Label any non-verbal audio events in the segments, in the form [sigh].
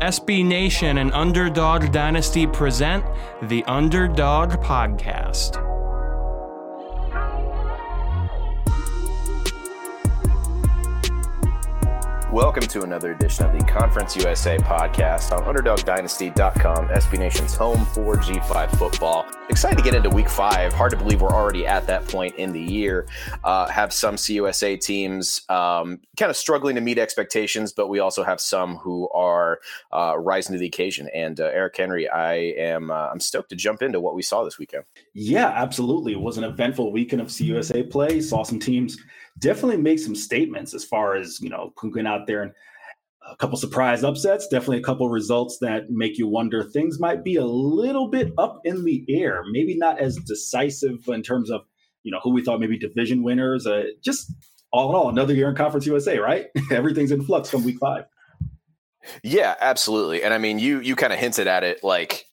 SB Nation and Underdog Dynasty present the Underdog Podcast. Welcome to another edition of the Conference USA podcast on UnderdogDynasty.com, SB Nation's home for G5 football. Excited to get into week five. Hard to believe we're already at that point in the year. Uh, have some CUSA teams um, kind of struggling to meet expectations, but we also have some who are uh, rising to the occasion. And uh, Eric Henry, I am uh, I'm stoked to jump into what we saw this weekend. Yeah, absolutely. It was an eventful weekend of CUSA play. Saw some teams definitely make some statements as far as you know going out there and a couple surprise upsets definitely a couple results that make you wonder. Things might be a little bit up in the air maybe not as decisive in terms of you know who we thought maybe division winners uh, just all in all another year in conference usa right? [laughs] Everything's in flux from week five. Yeah absolutely. And i mean you you kind of hinted at it like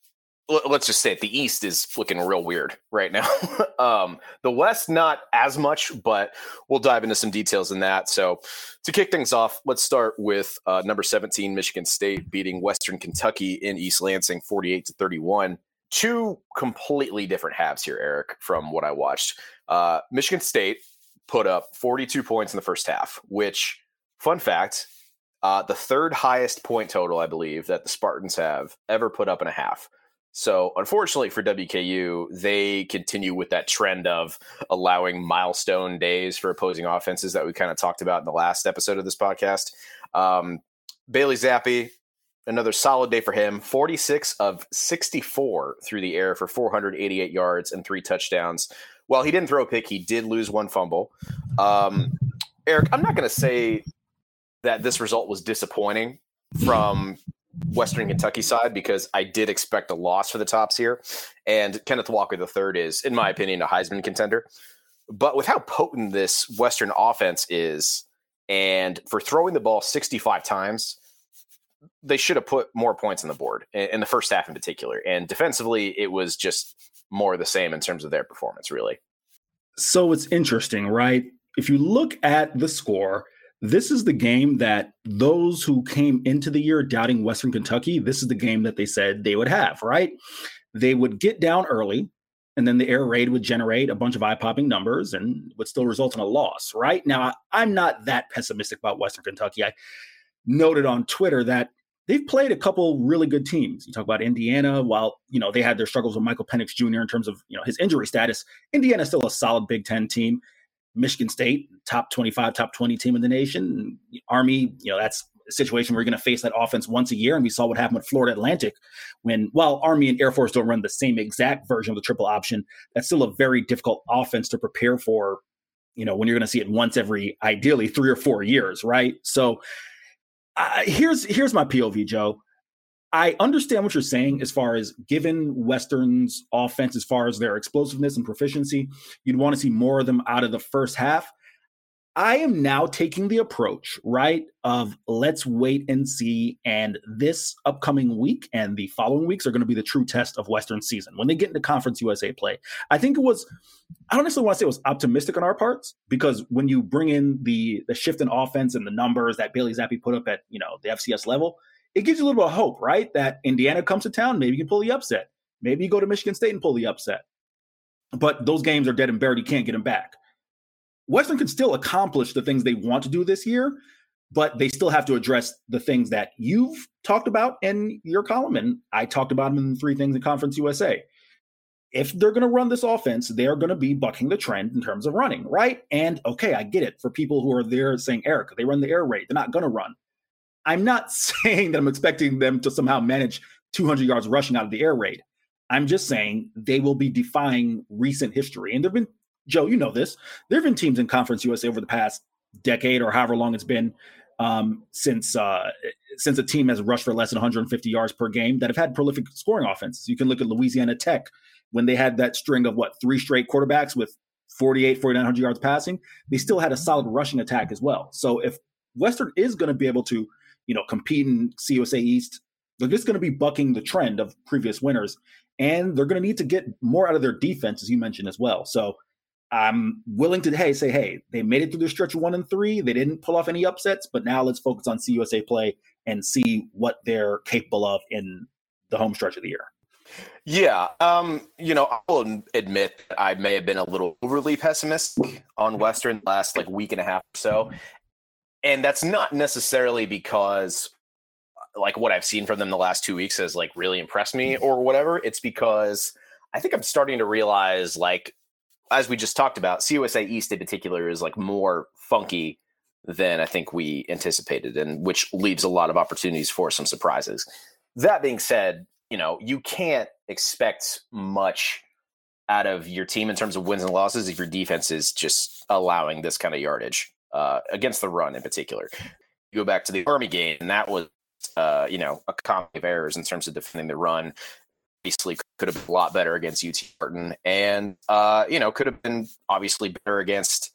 let's just say it, the East is looking real weird right now. [laughs] um, the West, not as much, but we'll dive into some details in that. So, to kick things off, let's start with uh, number 17, Michigan State beating Western Kentucky in East Lansing 48 to 31. Two completely different halves here, Eric, from what I watched. Uh, Michigan State put up 42 points in the first half, which, fun fact, uh, the third highest point total, I believe, that the Spartans have ever put up in a half. So, unfortunately for WKU, they continue with that trend of allowing milestone days for opposing offenses that we kind of talked about in the last episode of this podcast. Um, Bailey Zappe, another solid day for him 46 of 64 through the air for 488 yards and three touchdowns. While he didn't throw a pick, he did lose one fumble. Um, Eric, I'm not going to say that this result was disappointing from Western Kentucky side because I did expect a loss for the tops here. And Kenneth Walker the third is, in my opinion, a Heisman contender. But with how potent this Western offense is, and for throwing the ball 65 times, they should have put more points on the board in the first half in particular. And defensively, it was just more the same in terms of their performance, really. So it's interesting, right? If you look at the score, this is the game that those who came into the year doubting Western Kentucky, this is the game that they said they would have, right? They would get down early, and then the air raid would generate a bunch of eye popping numbers and would still result in a loss, right? Now, I'm not that pessimistic about Western Kentucky. I noted on Twitter that they've played a couple really good teams. You talk about Indiana, while you know they had their struggles with Michael Penix Jr. in terms of you know his injury status. Indiana's still a solid Big Ten team. Michigan State, top 25, top 20 team in the nation. Army, you know, that's a situation where you're going to face that offense once a year. And we saw what happened with Florida Atlantic when, while Army and Air Force don't run the same exact version of the triple option, that's still a very difficult offense to prepare for, you know, when you're going to see it once every, ideally, three or four years, right? So uh, here's here's my POV, Joe. I understand what you're saying as far as given Western's offense, as far as their explosiveness and proficiency, you'd want to see more of them out of the first half. I am now taking the approach, right, of let's wait and see. And this upcoming week and the following weeks are going to be the true test of Western season when they get into Conference USA play. I think it was, I don't necessarily want to say it was optimistic on our parts because when you bring in the the shift in offense and the numbers that Bailey Zappe put up at you know the FCS level, it gives you a little bit of hope, right? That Indiana comes to town, maybe you can pull the upset. Maybe you go to Michigan State and pull the upset. But those games are dead and buried. You can't get them back. Western can still accomplish the things they want to do this year, but they still have to address the things that you've talked about in your column. And I talked about them in the three things in Conference USA. If they're going to run this offense, they are going to be bucking the trend in terms of running, right? And okay, I get it. For people who are there saying, Eric, they run the air raid, they're not going to run. I'm not [laughs] saying that I'm expecting them to somehow manage 200 yards rushing out of the air raid. I'm just saying they will be defying recent history. And there have been, Joe, you know this, there have been teams in Conference USA over the past decade or however long it's been um, since uh, since a team has rushed for less than 150 yards per game that have had prolific scoring offenses. You can look at Louisiana Tech when they had that string of what three straight quarterbacks with 48, 4900 yards passing. They still had a solid rushing attack as well. So if Western is going to be able to you know, compete in CUSA East. They're just going to be bucking the trend of previous winners, and they're going to need to get more out of their defense, as you mentioned as well. So I'm willing to hey say hey they made it through the stretch one and three. They didn't pull off any upsets, but now let's focus on CUSA play and see what they're capable of in the home stretch of the year. Yeah, um, you know, I'll admit I may have been a little overly pessimistic on Western last like week and a half or so, and that's not necessarily because uh, like what I've seen from them the last two weeks has like really impressed me mm. or whatever. It's because I think I'm starting to realize like as we just talked about, CUSA East in particular is like more funky than I think we anticipated, and which leaves a lot of opportunities for some surprises. That being said, you know, you can't expect much out of your team in terms of wins and losses if your defense is just allowing this kind of yardage uh, against the run in particular. You go back to the Army game, and that was, uh, you know, a comedy of errors in terms of defending the run obviously could have been a lot better against UT Martin, and uh, you know could have been obviously better against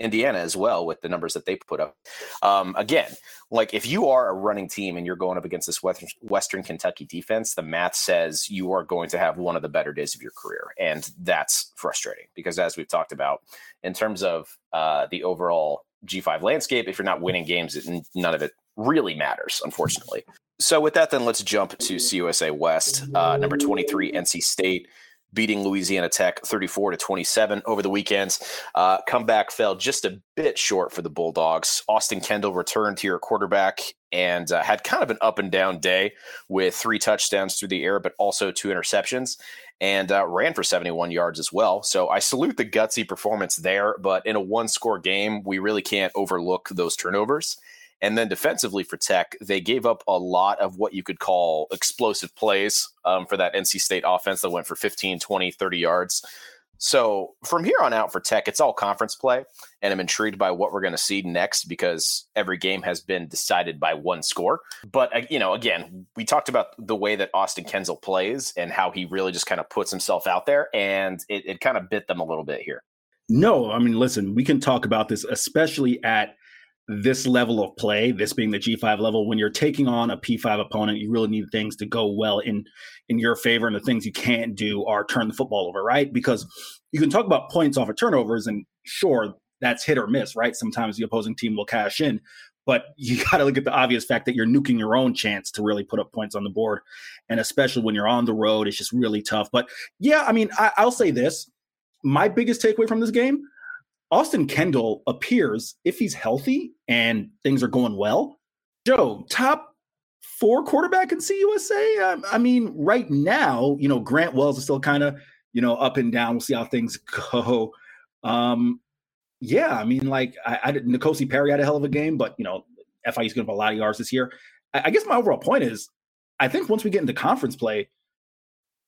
Indiana as well with the numbers that they put up. Um, again, like if you are a running team and you're going up against this Western, Western Kentucky defense, the math says you are going to have one of the better days of your career, and that's frustrating because as we've talked about, in terms of uh, the overall G5 landscape, if you're not winning games, it, none of it really matters, unfortunately. So with that, then let's jump to CUSA West, uh, number 23, NC State beating Louisiana Tech 34 to 27 over the weekends. Uh, comeback fell just a bit short for the Bulldogs. Austin Kendall returned to your quarterback and uh, had kind of an up and down day with three touchdowns through the air, but also two interceptions and uh, ran for 71 yards as well. So I salute the gutsy performance there, but in a one score game, we really can't overlook those turnovers. And then defensively for Tech, they gave up a lot of what you could call explosive plays um, for that NC State offense that went for 15, 20, 30 yards. So from here on out for Tech, it's all conference play. And I'm intrigued by what we're going to see next because every game has been decided by one score. But, uh, you know, again, we talked about the way that Austin Kendall plays and how he really just kind of puts himself out there. And it, it kind of bit them a little bit here. No, I mean, listen, we can talk about this, especially at this level of play, this being the G5 level, when you're taking on a P5 opponent, you really need things to go well in in your favor. And the things you can't do are turn the football over, right? Because you can talk about points off of turnovers, and sure, that's hit or miss, right? Sometimes the opposing team will cash in, but you [laughs] got to look at the obvious fact that you're nuking your own chance to really put up points on the board. And especially when you're on the road, it's just really tough. But yeah, I mean, I, I'll say this my biggest takeaway from this game Austin Kendall appears, if he's healthy and things are going well, Joe, top four quarterback in CUSA. Um, I mean, right now, you know, Grant Wells is still kind of, you know, up and down. We'll see how things [laughs] go. Um, yeah, I mean, like, I, I N'Kosi Perry had a hell of a game, but, you know, FIU's going to have a lot of yards this year. I, I guess my overall point is I think once we get into conference play,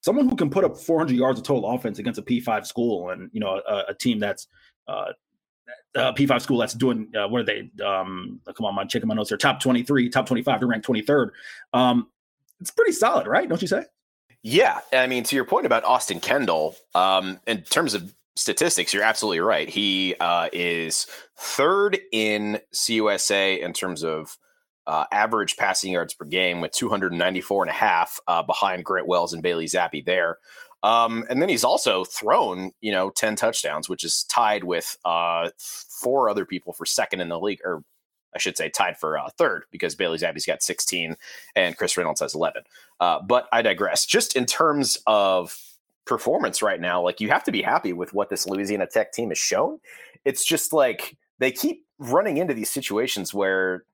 someone who can put up 400 yards of total offense against a P5 school and, you know, a, a team that's, uh, uh, P5 school that's doing uh, what are they? Um, come on, I'm checking my notes here. Top 23, top 25. They're ranked 23rd. Um, it's pretty solid, right? Don't you say? Yeah, I mean, to your point about Austin Kendall, um, in terms of statistics, you're absolutely right. He uh, is third in CUSA in terms of uh, average passing yards per game with 294 and a half uh, behind Grant Wells and Bailey Zappe there. Um, and then he's also thrown, you know, 10 touchdowns, which is tied with uh, four other people for second in the league, or I should say tied for uh, third because Bailey Zappe's got 16 and Chris Reynolds has 11. Uh, but I digress. Just in terms of performance right now, like you have to be happy with what this Louisiana Tech team has shown. It's just like they keep running into these situations where,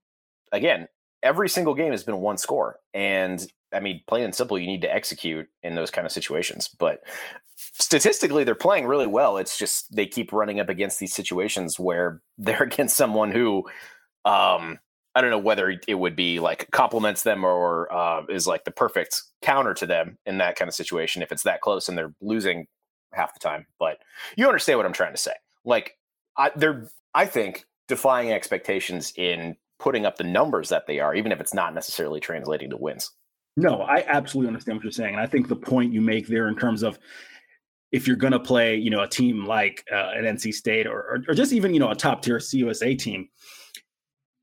again, every single game has been one score. And I mean, plain and simple, you need to execute in those kind of situations. But statistically, they're playing really well. It's just they keep running up against these situations where [laughs] they're against someone who, um, I don't know whether it would be like complements them or uh, is like the perfect counter to them in that kind of situation if it's that close and they're losing half the time. But you understand what I'm trying to say. Like, I, they're, I think, defying expectations in putting up the numbers that they are, even if it's not necessarily translating to wins. No, I absolutely understand what you're saying, and I think the point you make there in terms of if you're going to play, you know, a team like uh, an NC State or, or, or just even you know a top tier CUSA team,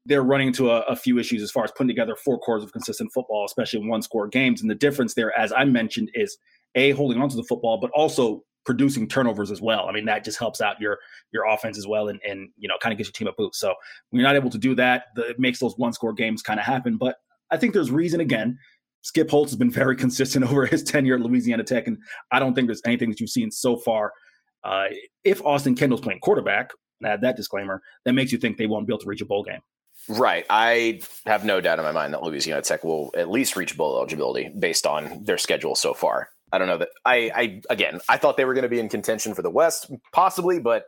they're running into a, a, few issues as far as putting together four quarters of consistent football, especially in one score games. And the difference there, as I mentioned, is a holding onto the football, but also producing turnovers as well. I mean, that just helps out your your offense as well, and and you know, kind of gives your team a boost. So when you're not able to do that, the, it makes those one score games kind of happen. But I think there's reason again. Skip Holtz has been very [laughs] consistent over his tenure at Louisiana Tech, and I don't think there's anything that you've seen so far. Uh, if Austin Kendall's playing quarterback, add that disclaimer, that makes you think they won't be able to reach a bowl game. Right. I have no doubt in my mind that Louisiana Tech will at least reach bowl eligibility based on their schedule so far. I don't know that I, I again, I thought they were going to be in contention for the West, possibly, but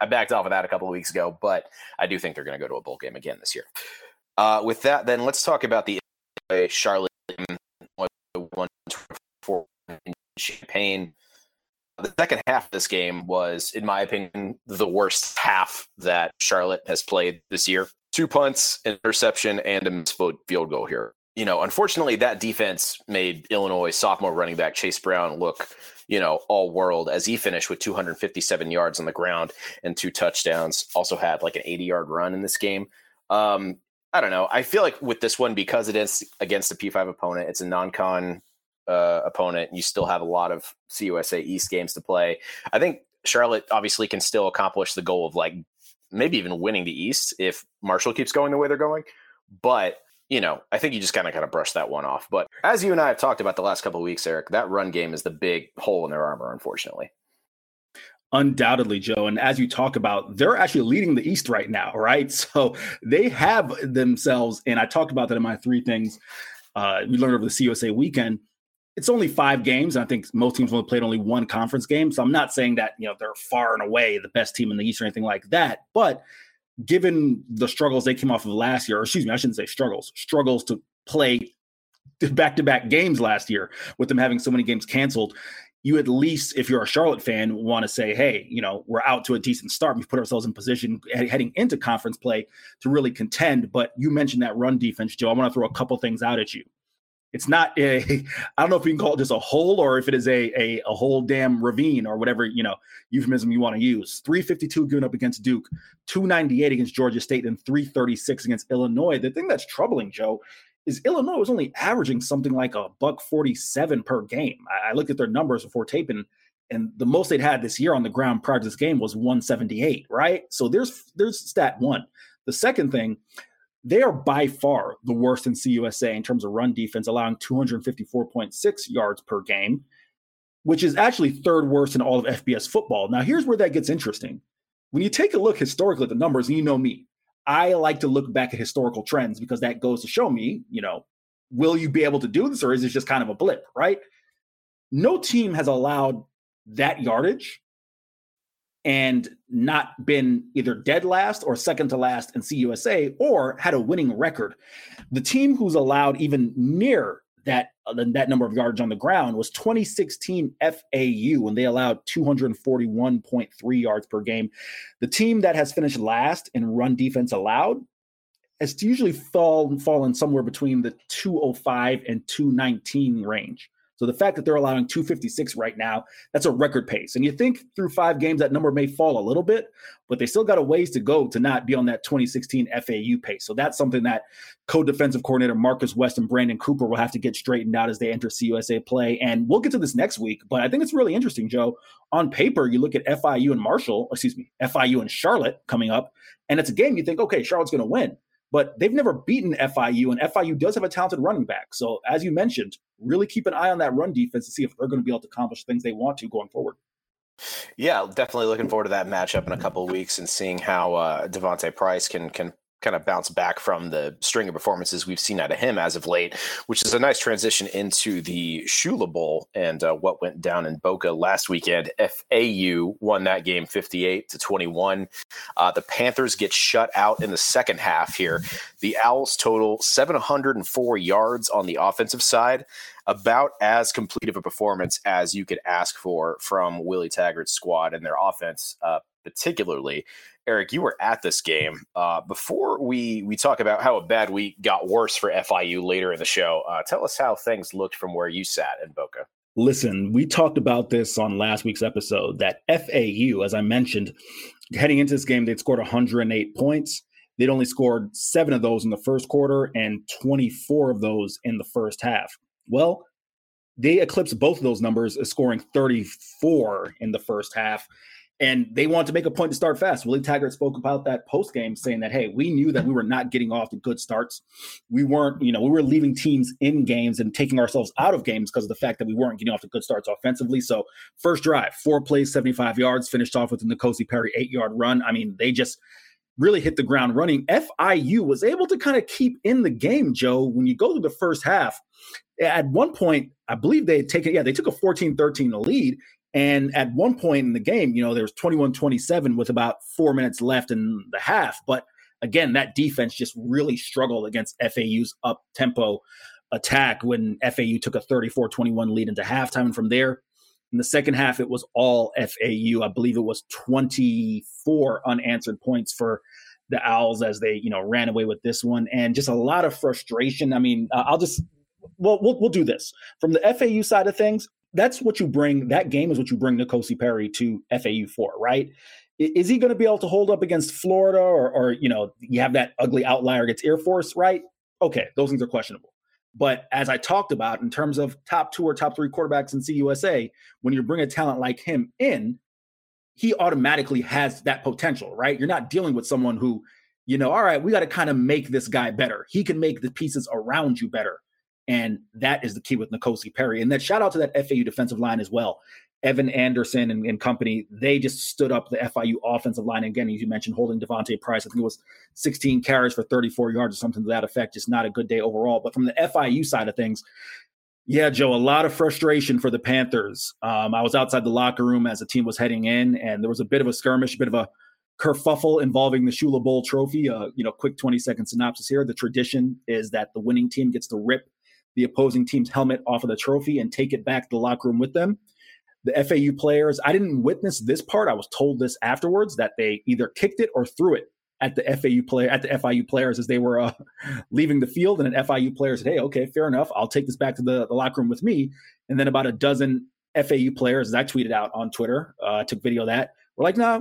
I backed off of that a couple of weeks ago. But I do think they're going to go to a bowl game again this year. Uh, with that, then let's talk about the Charlotte one for Champaign. The second half of this game was, in my opinion, the worst half that Charlotte has played this year two punts, interception, and a missed field goal here. You know, unfortunately, that defense made Illinois sophomore running back Chase Brown look, you know, all world as he finished with 257 yards on the ground and two touchdowns. Also had like an 80 yard run in this game. Um, I don't know. I feel like with this one, because it is against a P5 opponent, it's a non con uh, opponent. You still have a lot of CUSA East games to play. I think Charlotte obviously can still accomplish the goal of like maybe even winning the East if Marshall keeps going the way they're going. But you know, I think you just kind of kind of brush that one off. But as you and I have talked about the last couple of weeks, Eric, that run game is the big hole in their armor, unfortunately. Undoubtedly, Joe. And as you talk about, they're actually leading the East right now, [laughs] right? So they have themselves, and I talked about that in my three things uh, we learned over the CUSA weekend it's only five games. and I think most teams only played only one conference game. So I'm not saying that, you know, they're far and away the best team in the East or anything like that. But given the struggles they came off of last year, or excuse me, I shouldn't say struggles, struggles to play back to back games last year with them having so many games canceled. You at least, if you're a Charlotte fan, want to say, hey, you know, we're out to a decent start. We've put ourselves in position heading into conference play to really contend. But you mentioned that run defense, Joe. I want to throw a couple things out at you it's not a [laughs] I don't know if we can call it just a hole or if it is a a, a whole damn ravine or whatever you know euphemism you want to use. 352 given up against Duke, 298 against Georgia State, and 336 against Illinois. The thing that's troubling, Joe, is Illinois was only averaging something like a buck 47 per game. I, I looked at their numbers before taping, and the most they'd had this year on the ground prior to this game was 178. Right, so there's there's stat one. The second thing they are by far the worst in CUSA in terms of run defense, allowing 254.6 yards per game, which is actually third worst in all of FBS football. Now, here's where that gets interesting. When you take a look historically at the numbers, and you know me, I like to look back at historical trends because that goes to show me, you know, will you be able to do this or is this just kind of a blip, right? No team has allowed that yardage and not been either dead last or second to last in CUSA or had a winning record. The team who's allowed even near that uh, that number of yards on the ground was 2016 FAU when they allowed 241.3 yards per game. The team that has finished last in run defense allowed has usually fall, fallen somewhere between the 205 and 219 range. So the fact that they're allowing 256 right now, that's a record pace. And you think through five games that number may fall a little bit, but they still got a ways to go to not be on that 2016 FAU pace. So that's something that co-defensive coordinator Marcus West and Brandon Cooper will have to get straightened out as they enter CUSA play. And we'll get to this next week, but I think it's really interesting, Joe. On paper, you look at FIU and Marshall, excuse me, FIU and Charlotte coming up, and it's a game you think, okay, Charlotte's going to win but they've never beaten FIU, and FIU does have a talented running back. So, as you mentioned, really keep an eye on that run defense to see if they're going to be able to accomplish things they want to going forward. Yeah, definitely looking forward to that matchup in a couple weeks and seeing how uh, D'Vonte Price can can kind of bounce back from the string of performances we've seen out of him as of late, which is a nice transition into the Shula Bowl and uh, what went down in Boca last weekend. FAU won that game 58 to 21. Uh, the Panthers get shut out in the second half here. The Owls total 704 yards on the offensive side about as complete of a performance as you could ask for from Willie Taggart's squad and their offense, uh, particularly. Eric, you were at this game. Uh, before we we talk about how a bad week got worse for FIU later in the show, uh, tell us how things looked from where you sat in Boca. Listen, we talked about this on last week's episode that FAU, as I mentioned, heading into this game, they'd scored 108 points. They'd only scored seven of those in the first quarter and 24 of those in the first half. Well, they eclipsed both of those numbers, scoring 34 in the first half. And they wanted to make a point to start fast. Willie Taggart spoke about that post game, saying that, hey, we knew that we were not getting off to good starts. We weren't, you know, we were leaving teams in games and taking ourselves out of games because of the fact that we weren't getting off to good starts offensively. So, first drive, four plays, 75 yards, finished off with the N'Kosi Perry eight yard run. I mean, they just really hit the ground running. FIU was able to kind of keep in the game, Joe. When you go to the first half, at one point, I believe they had taken, yeah, they took a 14 13 lead. And at one point in the game, you know, there was 21 27 with about four minutes left in the half. But again, that defense just really struggled against FAU's up tempo attack when FAU took a 34 21 lead into halftime. And from there, in the second half, it was all FAU. I believe it was 24 unanswered points for the Owls as they, you know, ran away with this one, and just a lot of frustration. I mean, uh, I'll just well, we'll we'll do this from the FAU side of things. That's what you bring. That game is what you bring N'Kosi Perry to FAU for, right? Is he going to be able to hold up against Florida, or, or you know, you have that ugly outlier against Air Force, right? Okay, those things are questionable. But as I talked about, in terms of top two or top three quarterbacks in CUSA, when you bring a talent like him in, he automatically has that potential, right? You're not dealing with someone who, you know, all right, we got to kind of make this guy better. He can make the pieces around you better. And that is the key with N'Kosi Perry. And that shout out to that FAU defensive line as well. Evan Anderson and, and, company, they just stood up the FIU offensive line. Again, as you mentioned, holding D'Vonte Price, I think it was 16 carries for 34 yards or something to that effect. Just not a good day overall. But from the FIU side of things, yeah, Joe, a lot of frustration for the Panthers. Um, I was outside the locker room as the team was heading in, and there was a bit of a skirmish, a bit of a kerfuffle involving the Shula Bowl trophy. Uh, you know, quick 20 second synopsis here. The tradition is that the winning team gets to rip the opposing team's helmet off of the trophy and take it back to the locker room with them. The FAU players, I didn't witness this part. I was told this afterwards that they either kicked it or threw it at the FAU player at the FIU players as they were uh, [laughs] leaving the field, and an FIU player said, "Hey, okay, fair enough. I'll take this back to the, the locker room with me." And then about a dozen FAU players, as I tweeted out on Twitter, uh, took video of that. We're like, "Nah,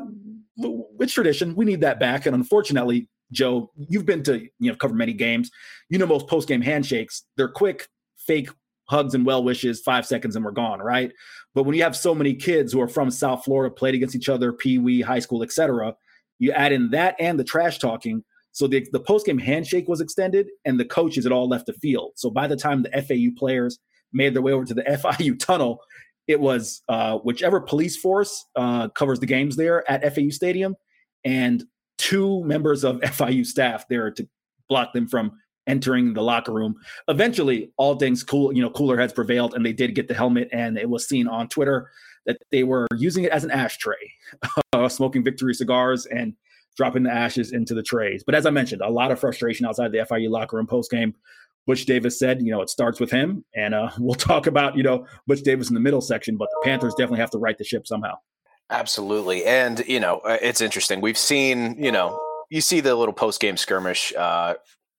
it's tradition. We need that back." And unfortunately, Joe, you've been to you know cover many games. You know most post game handshakes. They're quick, fake hugs and well wishes, five seconds, and we're gone, right? But when you have so many kids who are from South Florida, played against each other, pee wee, high school, etc., you add in that and the trash talking. So the, the post game handshake was extended, and the coaches had all left the field. So by the time the FAU players made their way over to the [laughs] FIU tunnel, it was uh, whichever police force uh, covers the games there at FAU Stadium, and two members of FIU staff there to block them from entering the locker room. Eventually, all things cool, you know, cooler heads prevailed, and they did get the helmet. And it was seen on Twitter that they were using it as an ashtray, [laughs] uh, smoking Victory cigars and dropping the ashes into the trays. But as I mentioned, a lot of frustration outside the FIU locker room post game. Butch Davis said, you know, it starts with him, and uh, [laughs] we'll talk about, you know, Butch Davis in the middle section. But the Panthers definitely have to right the ship somehow. Absolutely, and you know, uh, it's interesting. We've seen, you know, you see the little post game skirmish uh,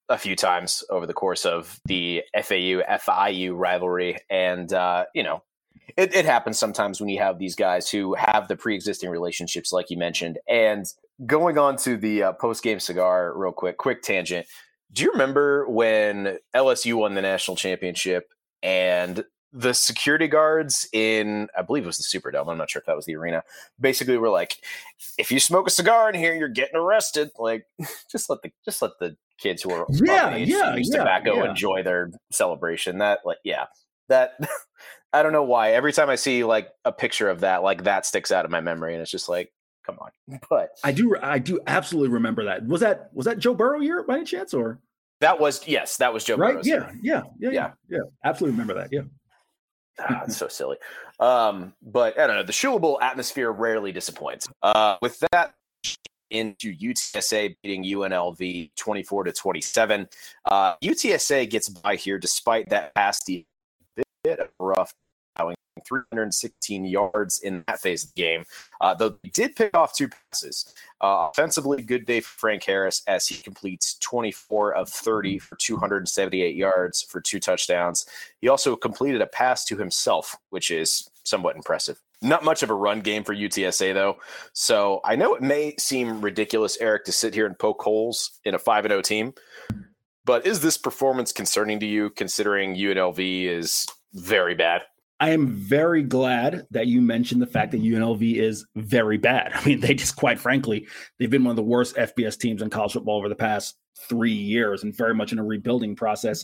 a few times over the course of the FAU FIU rivalry, and uh, you know, it, it, happens sometimes when you have these guys who have the pre-existing relationships, like you mentioned. And going on to the uh, post-game cigar, real quick, quick tangent. Do you remember when LSU won the national championship and the security guards in I believe it was the Superdome. I'm not sure if that was the arena. Basically, we're like, if you smoke a cigar in here, you're getting arrested. Like, [laughs] just let the just let the kids who are yeah age yeah use yeah, tobacco yeah. enjoy their celebration. That like yeah that [laughs] I don't know why. Every time I see like a picture of that, like that sticks out of my memory, and it's just like, come on. [laughs] But I do I do absolutely remember that. Was that was that Joe Burrow year by any chance or? That was yes, that was Joe right? Burrow's yeah, yeah, yeah, yeah, yeah. Absolutely remember that. Yeah ah, it's so silly. Um, but I don't know. The Bowl atmosphere rarely disappoints. Uh, with that, into UTSA beating UNLV 24 to 27. Uh, UTSA gets by here despite that past bit of rough 316 yards in that phase of the game. Uh, though he did pick off two passes. Uh, offensively, good day for Frank Harris as he completes 24 of 30 for 278 yards for two touchdowns. He also completed a pass to himself, which is somewhat impressive. Not much of a run game for UTSA, though. So I know it may seem ridiculous, Eric, to sit here and poke holes in a 5 0 team. But is this performance concerning to you, considering UNLV is very bad. I am very glad that you mentioned the fact that UNLV is very bad. [laughs] I mean, they just quite frankly, they've been one of the worst FBS teams in college football over the past three years and very much in a rebuilding process.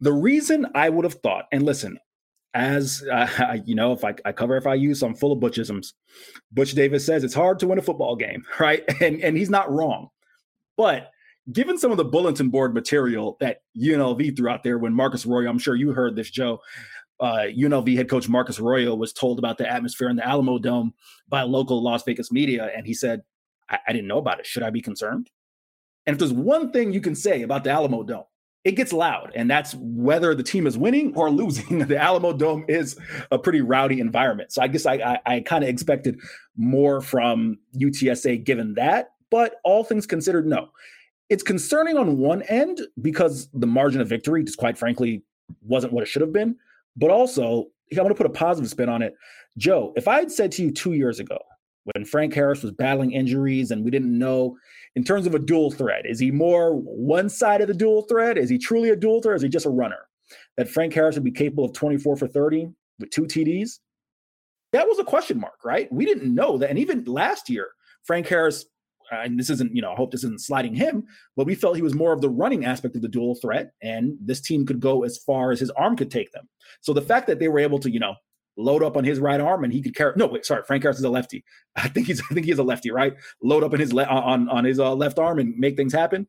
The reason I would have thought, and listen, as uh, [laughs] you know, if I, I cover FIU, so I'm full of Butchisms. Butch Davis says it's hard to win a football game, [laughs] right? And and he's not wrong. But given some of the bulletin board material that UNLV threw out there when Marcus Arroyo, I'm sure you heard this, Joe. Uh, UNLV head coach Marcus Arroyo was told about the atmosphere in the Alamo Dome by local Las Vegas media, and he said, I, I didn't know about it. Should I be concerned? And if there's one thing you can say about the Alamo Dome, it gets loud, and that's whether the team is winning or [laughs] losing. the Alamo Dome is a pretty rowdy environment, so I guess I, I, I kind of expected more from UTSA given that. But all things considered, no. It's concerning on one end because the margin of victory, just quite frankly, wasn't what it should have been. But also, I'm going to put a positive spin on it. Joe, if I had said to you two years ago, when Frank Harris was battling injuries and we didn't know in terms of a dual threat, is he more one side of the dual threat? Is he truly a dual threat? Is he just a runner? That Frank Harris would be capable of 24 for 30 with two TDs? That was a question mark, right? We didn't know that. And even last year, Frank Harris, and this isn't, you know, I hope this isn't sliding him, but we felt he was more of the running aspect of the dual threat. And this team could go as far as his arm could take them. So the fact that they were able to, you know, load up on his right arm and he could carry. No, wait, sorry, Frank Harris is a lefty. [laughs] I think he's I think he's a lefty, right? Load up in his le- on on his uh, left arm and make things happen.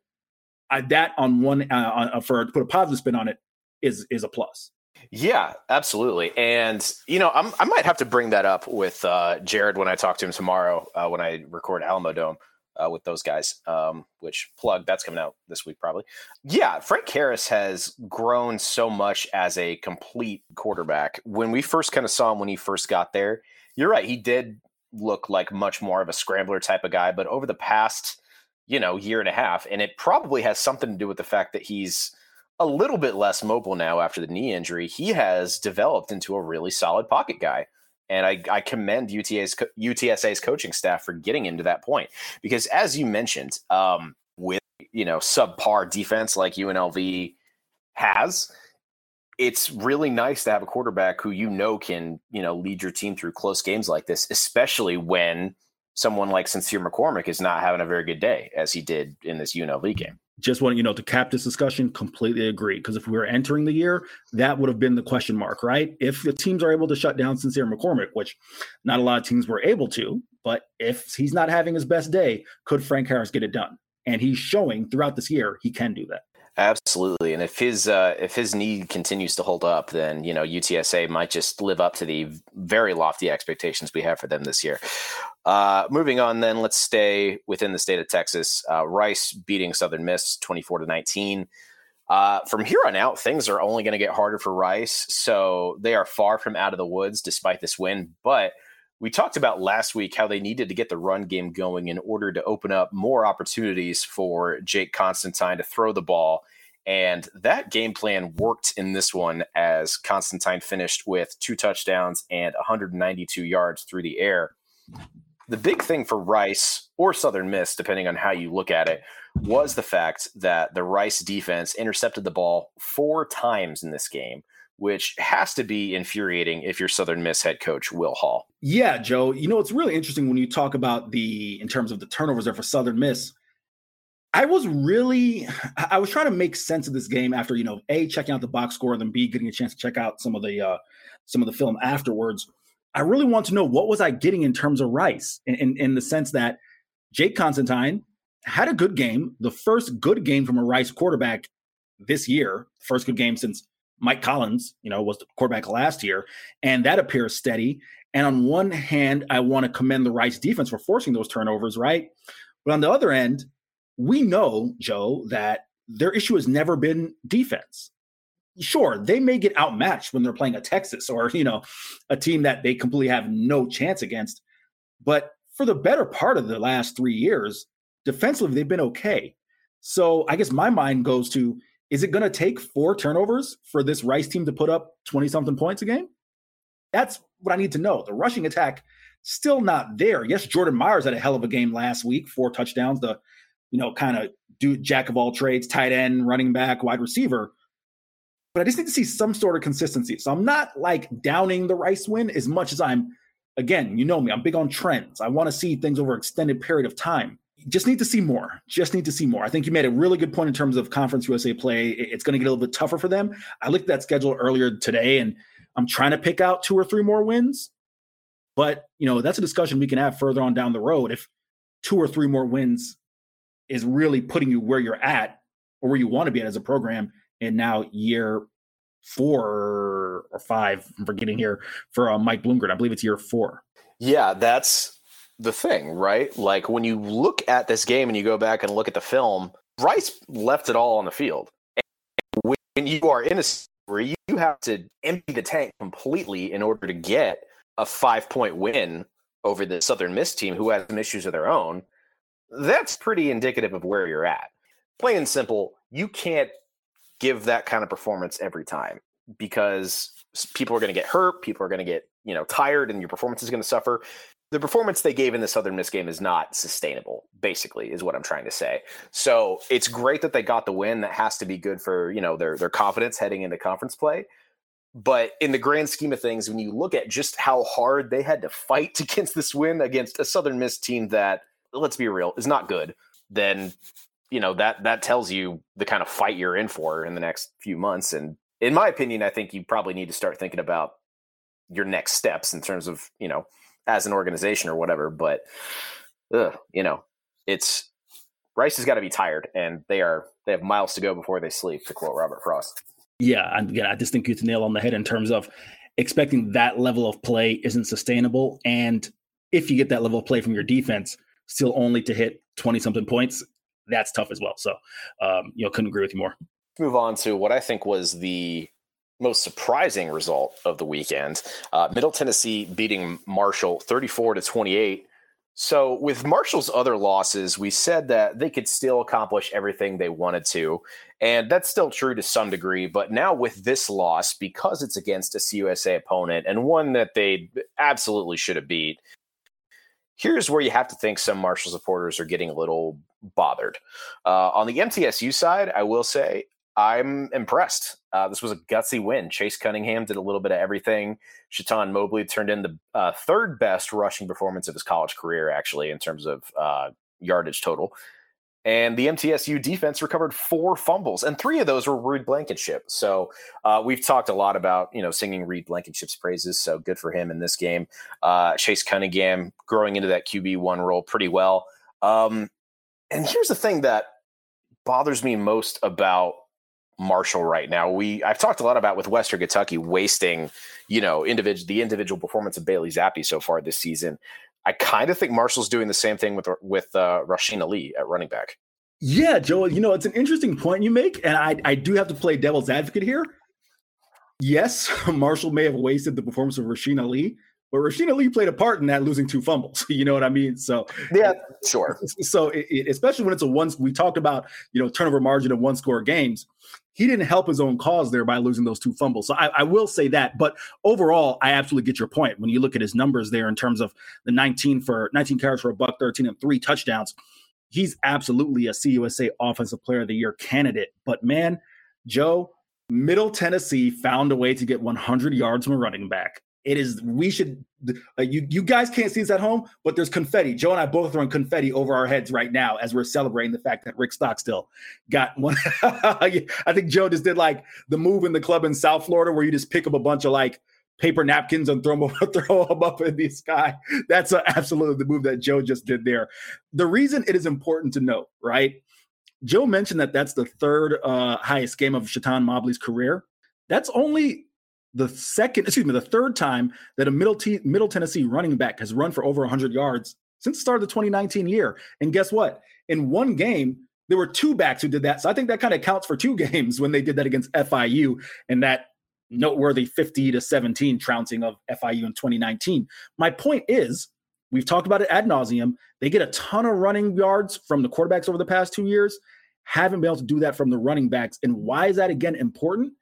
Uh, that on one uh, on, uh, for to put a positive spin on it is is a plus. Yeah, absolutely. And you know, I'm, i might have to bring that up with uh, Jared when I talk to him tomorrow uh, when I record Alamo Dome uh, with those guys. Um, which plug that's coming out this week probably. Yeah, Frank Harris has grown so much as a complete quarterback. When we first kind of saw him when he first got there, you're right. He did look like much more of a scrambler type of guy, but over the past you know year and a half, and it probably has something to do with the fact that he's a little bit less mobile now after the knee injury. He has developed into a really solid pocket guy. And I, I commend UTA's, UTSA's coaching staff for getting into that point. Because, as you mentioned, um, with you know subpar defense like UNLV has, it's really nice to have a quarterback who you know can you know lead your team through close games like this, especially when someone like Sincere McCormick is not having a very good day as he did in this UNLV game just want you know to cap this discussion completely agree. Because if we were entering the year that would have been the question mark right? If the teams are able to shut down sincere mccormick which not a lot of teams were able to but if he's not having his best day could frank harris get it done? And he's showing throughout this year he can do that Absolutely, and if his uh, if his knee continues to hold up, then you know UTSA might just live up to the very lofty expectations we have for them this year. Uh, moving on, then let's stay within the state of Texas. Uh, Rice beating Southern Miss twenty four to nineteen. Uh, from here on out, things are only going to get harder for Rice, so they are far from out of the woods despite this win. But we talked about last week how they needed to get the run game going in order to open up more opportunities for Jake Constantine to throw the ball. And that game plan worked in this one as Constantine finished with two touchdowns and 192 yards through the air. The big thing for Rice or Southern Miss, depending on how you look at it, was the fact that the Rice defense intercepted the ball four times in this game, which has to be infuriating if you're Southern Miss head coach Will Hall. Yeah, Joe. You know, it's really interesting when you talk about the in terms of the turnovers there for Southern Miss. I was really I was trying to make sense of this game after, you know, A, checking out the box score, and then B, getting a chance to check out some of the uh some of the film afterwards. I really want to know what was I getting in terms of Rice in, in, in the sense that Jake Constantine had a good game, the first good game from a Rice quarterback this year, first good game since Mike Collins, you know, was the quarterback last year, and that appears steady. And on one hand, I want to commend the Rice defense for forcing those turnovers, right? But on the other end, we know, Joe, that their issue has never been defense. Sure, they may get outmatched when they're playing a Texas or, you know, a team that they completely have no chance against. But for the better part of the last three years, defensively, they've been okay. So I guess my mind goes to is it going to take four turnovers for this Rice team to put up 20 something points a game? That's what I need to know. The rushing attack still not there. Yes, Jordan Myers had a hell of a game last week, four touchdowns, the you know, kind of do jack of all trades, tight end, running back, wide receiver. but I just need to see some sort of consistency. So I'm not like downing the Rice win as much as I'm, again, you know me, I'm big on trends. I want to see things over extended period of time. Just need to see more. Just need to see more. I think you made a really good point in terms of Conference USA play. It's going to get a little bit tougher for them. I looked at that schedule earlier today, and I'm trying to pick out two or three more wins. But you know, that's a discussion we can have further on down the road. If two or three more wins is really putting you where you're at or where you want to be at as a program and now year four or five, I'm forgetting here for uh, Mike Bloomgren. I believe it's year four. Yeah, that's the thing, right? Like when you look at this game and you go back and look at the film, Rice left it all on the field. And when you are in a where you have to empty the tank completely in order to get a five point win over the Southern Miss team who has some issues of their own, that's pretty indicative of where you're at. Plain and simple, you can't give that kind of performance every time because people are going to get hurt, people are going to get, you know, tired and your performance is going to suffer. The performance they gave in the Southern Miss game is not sustainable, basically, is what I'm trying to say. So it's great that they got the win. That has to be good for, you know, their their confidence heading into conference play. But in the grand scheme of things, when you look at just how hard they had to fight [laughs] against this win against a Southern Miss team that, let's be real, is not good, then you know that that tells you the kind of fight you're in for in the next few months and in my opinion i think you probably need to start thinking about your next steps in terms of you know as an organization or whatever but ugh, you know it's rice has got to be tired and they are they have miles to go before they sleep to quote robert frost yeah again i just think you hit the nail on the head in terms of expecting that level of play isn't sustainable and if you get that level of play from your defense still only to hit 20 something points that's tough as well. So, um, you know, couldn't agree with you more. Move on to what I think was the most surprising result of the weekend. Uh, Middle Tennessee beating Marshall 34 to 28. So, with Marshall's other losses, we said that they could still accomplish everything they wanted to. And that's still true to some degree. But now, with this loss, because it's against a CUSA opponent and one that they absolutely should have beat, here's where you have to think some Marshall supporters are getting a little bothered. Uh, on the MTSU side, I will say I'm impressed. Uh, this was a gutsy win. Chase Cunningham did a little bit of everything. Chaton Mobley turned in the uh, third best rushing performance of his college career, actually, in terms of uh, yardage total. And the MTSU defense recovered four fumbles, and three of those were Reed Blankenship. So uh, we've talked a lot about you know singing Reed Blankenship's praises. So good for him in this game. Uh, Chase Cunningham growing into that QB one role pretty well. Um, and here's the thing that bothers me most about Marshall right now. We I've talked a lot about with Western Kentucky wasting, you know, individual the individual performance of Bailey Zappe so far this season. I kind of think Marshall's doing the same thing with with uh, Rasheen Ali at running back. Yeah, Joel. You know, it's an interesting point you make, and I I do have to play devil's advocate here. Yes, [laughs] Marshall may have wasted the performance of Rasheen Ali, but Rasheen Ali played a part in that losing two fumbles. [laughs] You know what I mean? So yeah, sure. [laughs] So it, it, especially when it's a one, we talked about you know turnover margin of one score games he didn't help his own cause there by losing those two fumbles. So I, I, will say that. But overall, I absolutely get your point. When you look at his numbers there in terms of the 19 for 19 carries for a buck 13 and three touchdowns, he's absolutely a CUSA Offensive Player of the Year candidate. But man, Joe, Middle Tennessee found a way to get 100 yards from a running back. It is we should uh, you you guys can't see this at home, but there's confetti. Joe and I both throwing confetti over our heads right now as we're celebrating the fact that Rick Stockstill got one. [laughs] I think Joe just did like the move in the club in South Florida where you just pick up a bunch of like paper napkins and throw them, [laughs] throw them up in the sky. That's absolutely the move that Joe just did there. The reason it is important to note, right? Joe mentioned that that's the third uh, highest game of Chaton Mobley's career. That's only the second, excuse me, the third time that a Middle, T- Middle Tennessee running back has run for over 100 yards since the start of the 2019 year. And guess what? In one game, there were two backs who did that. So I think that kind of counts for two [laughs] games when they did that against FIU and that noteworthy 50 to 17 trouncing of FIU in 2019. My point is, we've talked about it ad nauseum. They get a ton of running yards from the quarterbacks over the past two years, haven't been able to do that from the running backs. And why is that again important?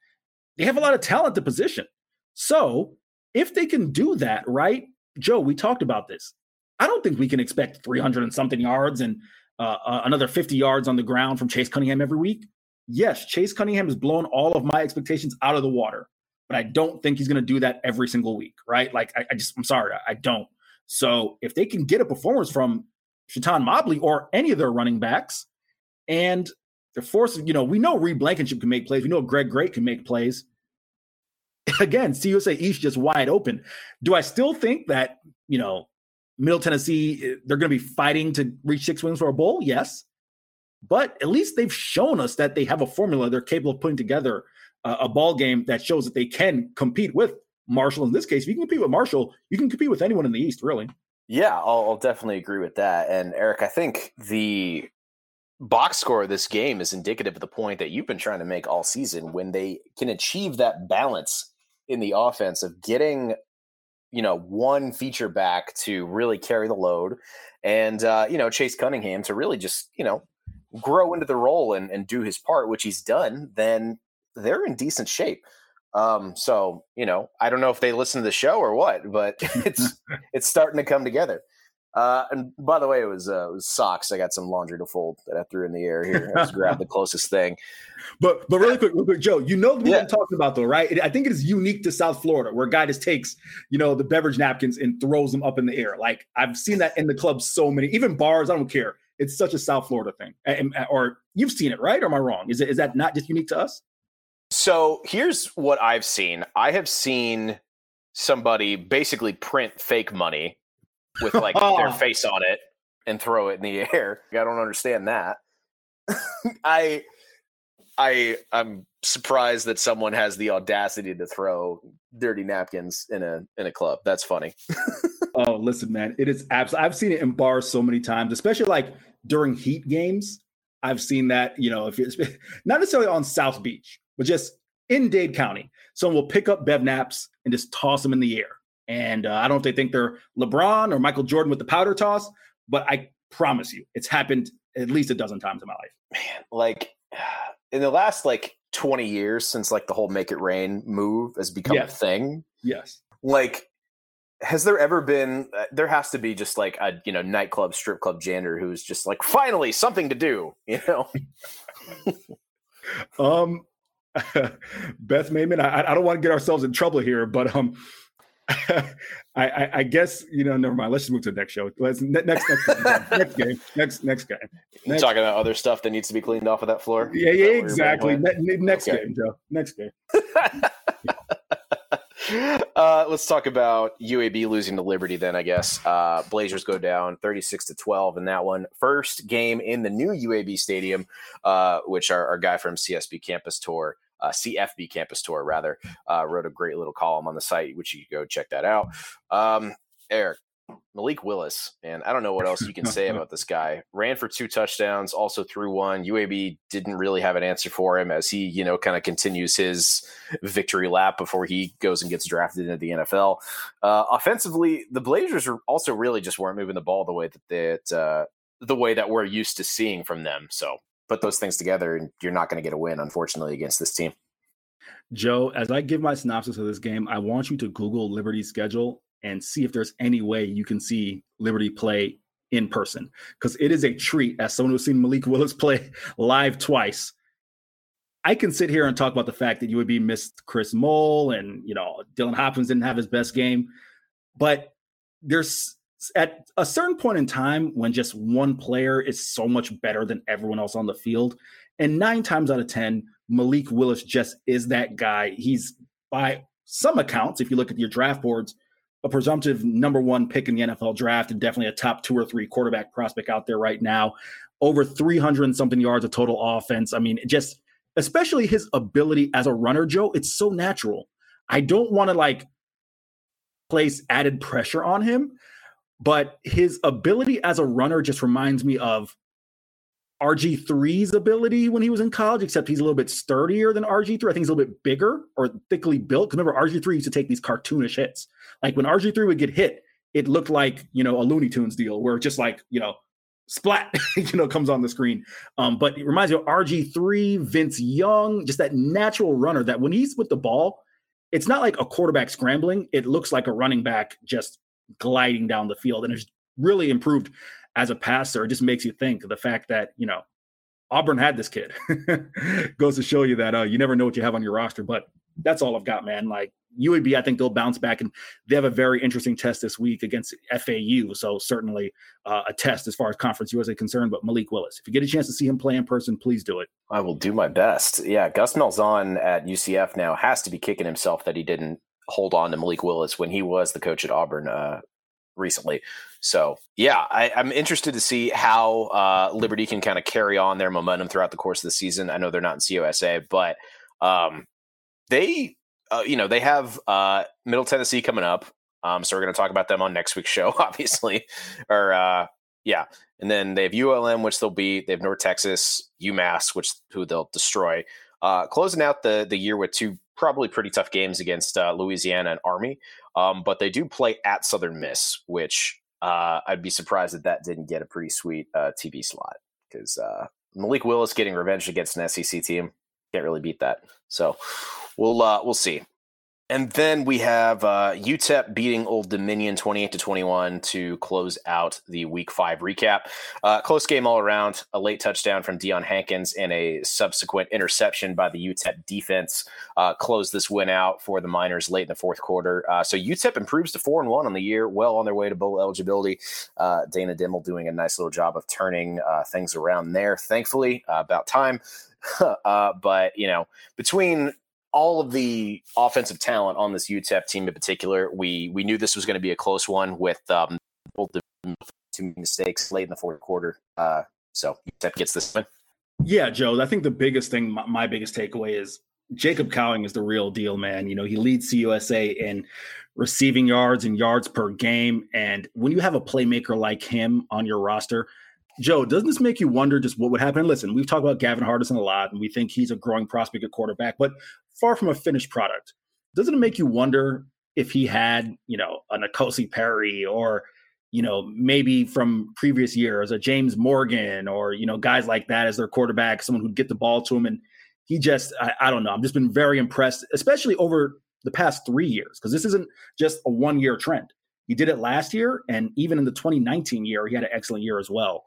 They have a lot of talent to position. So if they can do that, right? Joe, we talked about this. I don't think we can expect 300 and something yards and uh, uh, another 50 yards on the ground from Chase Cunningham every week. yes, Chase Cunningham has blown all of my expectations out of the water, but I don't think he's going to do that every single week, right? Like, I, I just, I'm sorry, I, I, don't. So if they can get a performance from Chaton Mobley or any of their running backs, and they're forcing, you know, we know Reed Blankenship can make plays. We know Greg Great can make plays. [laughs] Again, CUSA East just wide open. Do I still think that, you know, Middle Tennessee, eh, they're going to be fighting to reach six wins for a bowl? Yes. But at least they've shown us that they have a formula. They're capable of putting together a, a ball game that shows that they can compete with Marshall. In this case, if you can compete with Marshall, you can compete with anyone in the East, really. Yeah, I'll, I'll definitely agree with that. And Eric, I think the box score of this game is indicative of the point that you've been trying to make all season when they can achieve that balance in the offense of getting you know one feature back to really carry the load and uh, you know chase cunningham to really just you know grow into the role and, and do his part which he's done then they're in decent shape. Um, so you know i don't know if they listen to the show or what but [laughs] it's [laughs] it's starting to come together uh, and by the way, it was uh, it was socks. I got some laundry to fold that I threw in the air here. I just grabbed the closest thing. [laughs] But but really quick, real quick, Joe, you know what yeah. I'm talking about though, right? I think it is unique to South Florida, where a guy just takes you know the beverage napkins and throws them up in the air. Like I've seen that in the club so many, even bars. I don't care. It's such a South Florida thing. Or you've seen it, right? Or am I wrong? Is it is that not just unique to us? So here's what I've seen. I have seen somebody basically print fake money with [laughs] like their oh. face on it and throw it in the [laughs] air. I don't understand that. [laughs] I I I'm surprised that someone has the audacity to throw dirty napkins in a in a club. That's funny. oh, listen, man, it is absolutely. I've seen it in bars so many times, especially like during heat games. I've seen that, you know, if it's not necessarily on South Beach, but just in Dade County, someone will pick up bev naps and just toss them in the air. And uh, I don't know if they think they're LeBron or Michael Jordan with the powder toss, but I promise you, it's happened at least a dozen times in my life. Man, like in the last like 20 years since like the whole make it rain move has become yes. a thing. Yes. Like has there ever been uh, there has to be just like a you know nightclub strip club janitor who's just like finally something to do [laughs] you know um [laughs] beth mayman I, I don't want to get ourselves in trouble here but um [laughs] I, I, I, guess you know. Never mind. Let's just move to the next show. Let's next next next, [laughs] next game. Next next game. Next. Talking about other stuff that needs to be cleaned off of that floor. Yeah, yeah, exactly. Ne- next okay. game, Joe. Next game. [laughs] uh, let's talk about UAB losing to Liberty. Then I guess uh, Blazers go down thirty six to twelve in that one. First game in the new UAB stadium, uh, which our, our guy from CSB campus tour uh, CFB campus tour rather uh, wrote a great little column on the site, which you can go check that out. Um, Eric Malik Willis, and I don't know what else you can say [laughs] about this guy. Ran for two touchdowns, also threw one. UAB didn't really have an answer for him as he, you know, kind of continues his victory lap before he goes and gets drafted into the NFL. Uh, offensively, the Blazers are also really just weren't moving the ball the way that that uh, the way that we're used to seeing from them. So put those things together and you're not going to get a win, unfortunately, against this team. Joe, as I give my synopsis of this game, I want you to Google Liberty's schedule and see if there's any way you can see Liberty play in person because it is a treat as someone who's seen Malik [laughs] Willis play live twice. I can sit here and talk about the fact that you would be missed Chris Mole and you know Dylan Hopkins didn't have his best game, but there's at a certain point in time when just one player is so much better than everyone else on the field, and nine times out of 10, Malik Willis just is that guy. He's by some accounts, if you look at your draft boards, a presumptive number one pick in the NFL draft and definitely a top two or three quarterback prospect out there right now. Over 300 and something yards of total offense. I mean, just especially his ability as a runner, Joe, it's so natural. I don't want to like place added pressure on him but his ability as a runner just reminds me of RG3's ability when he was in college, except he's a little bit sturdier than RG3. I think he's a little bit bigger or thickly built. Because remember, RG3 used to take these cartoonish hits. Like when RG3 would get hit, it looked like, you know, a Looney Tunes deal where just like, you know, splat, [laughs] you know, comes on the screen. Um, but it reminds me of RG3, Vince Young, just that natural runner that when he's with the ball, it's not like a quarterback scrambling. It looks like a running back just gliding down the field and has really improved as a passer. It just makes you think the fact that, you know, Auburn had this kid. [laughs] Goes to show you that uh, you never know what you have on your roster. But that's all I've got, man. Like UAB, I think they'll bounce back, and they have a very interesting test this week against FAU. So certainly uh, a test as far as Conference USA concerned. But Malik Willis, if you get a chance to see him play in person, please do it. I will do my best. Yeah, Gus Malzahn at UCF now has to be kicking himself that he didn't hold on to Malik Willis when he was the coach at Auburn uh, recently. So yeah, I, am interested to see how uh, Liberty can kind of carry on their momentum throughout the course of the season. I know they're not in CUSA, but um, they, uh, you know, they have uh, Middle Tennessee coming up. Um, so we're going to talk about them on next week's [laughs] show, obviously. Or uh, yeah, and then they have ULM, which they'll beat. They have North Texas, UMass, which who they'll destroy. Uh, closing out the the year with two probably pretty tough games against uh, Louisiana and Army, um, but they do play at Southern Miss, which uh, I'd be surprised that that didn't get a pretty sweet uh, TV slot because uh, Malik Willis getting revenge against an SEC team can't really beat that. So we'll uh, we'll see. And then we have uh, UTEP beating Old Dominion 28 to 21 to close out the week five recap. Uh, close game all around. A late touchdown from Deion Hankins and a subsequent interception by the UTEP defense uh, closed this win out for the Miners late in the fourth quarter. Uh, so UTEP improves to four and one on the year, well on their way to bowl eligibility. Uh, Dana Dimel doing a nice little job of turning uh, things around there. Thankfully, about time. [laughs] but you know, between all of the offensive talent on this UTEP team in particular. We we knew this was going to be a close one with um, two mistakes late in the fourth quarter. Uh, so UTEP gets this one. Yeah, Joe. I think the biggest thing, my, my biggest takeaway is Jacob Cowing is the real deal, man. You know, he leads CUSA in receiving yards and yards per game. And when you have a playmaker like him on your roster, Joe, doesn't this make you wonder just what would happen? Listen, we've talked about Gavin Hardison a lot, and we think he's a growing prospect at quarterback, but far from a finished product. Doesn't it make you wonder if he had, you know, a N'Kosi Perry or, you know, maybe from previous years, a James Morgan or, you know, guys like that as their quarterback, someone who'd get the ball to him. And he just, I, I don't know, I've just been very impressed, especially over the past three years, because this isn't just a one year trend. He did it last year, and even in the 2019 year, he had an excellent year as well.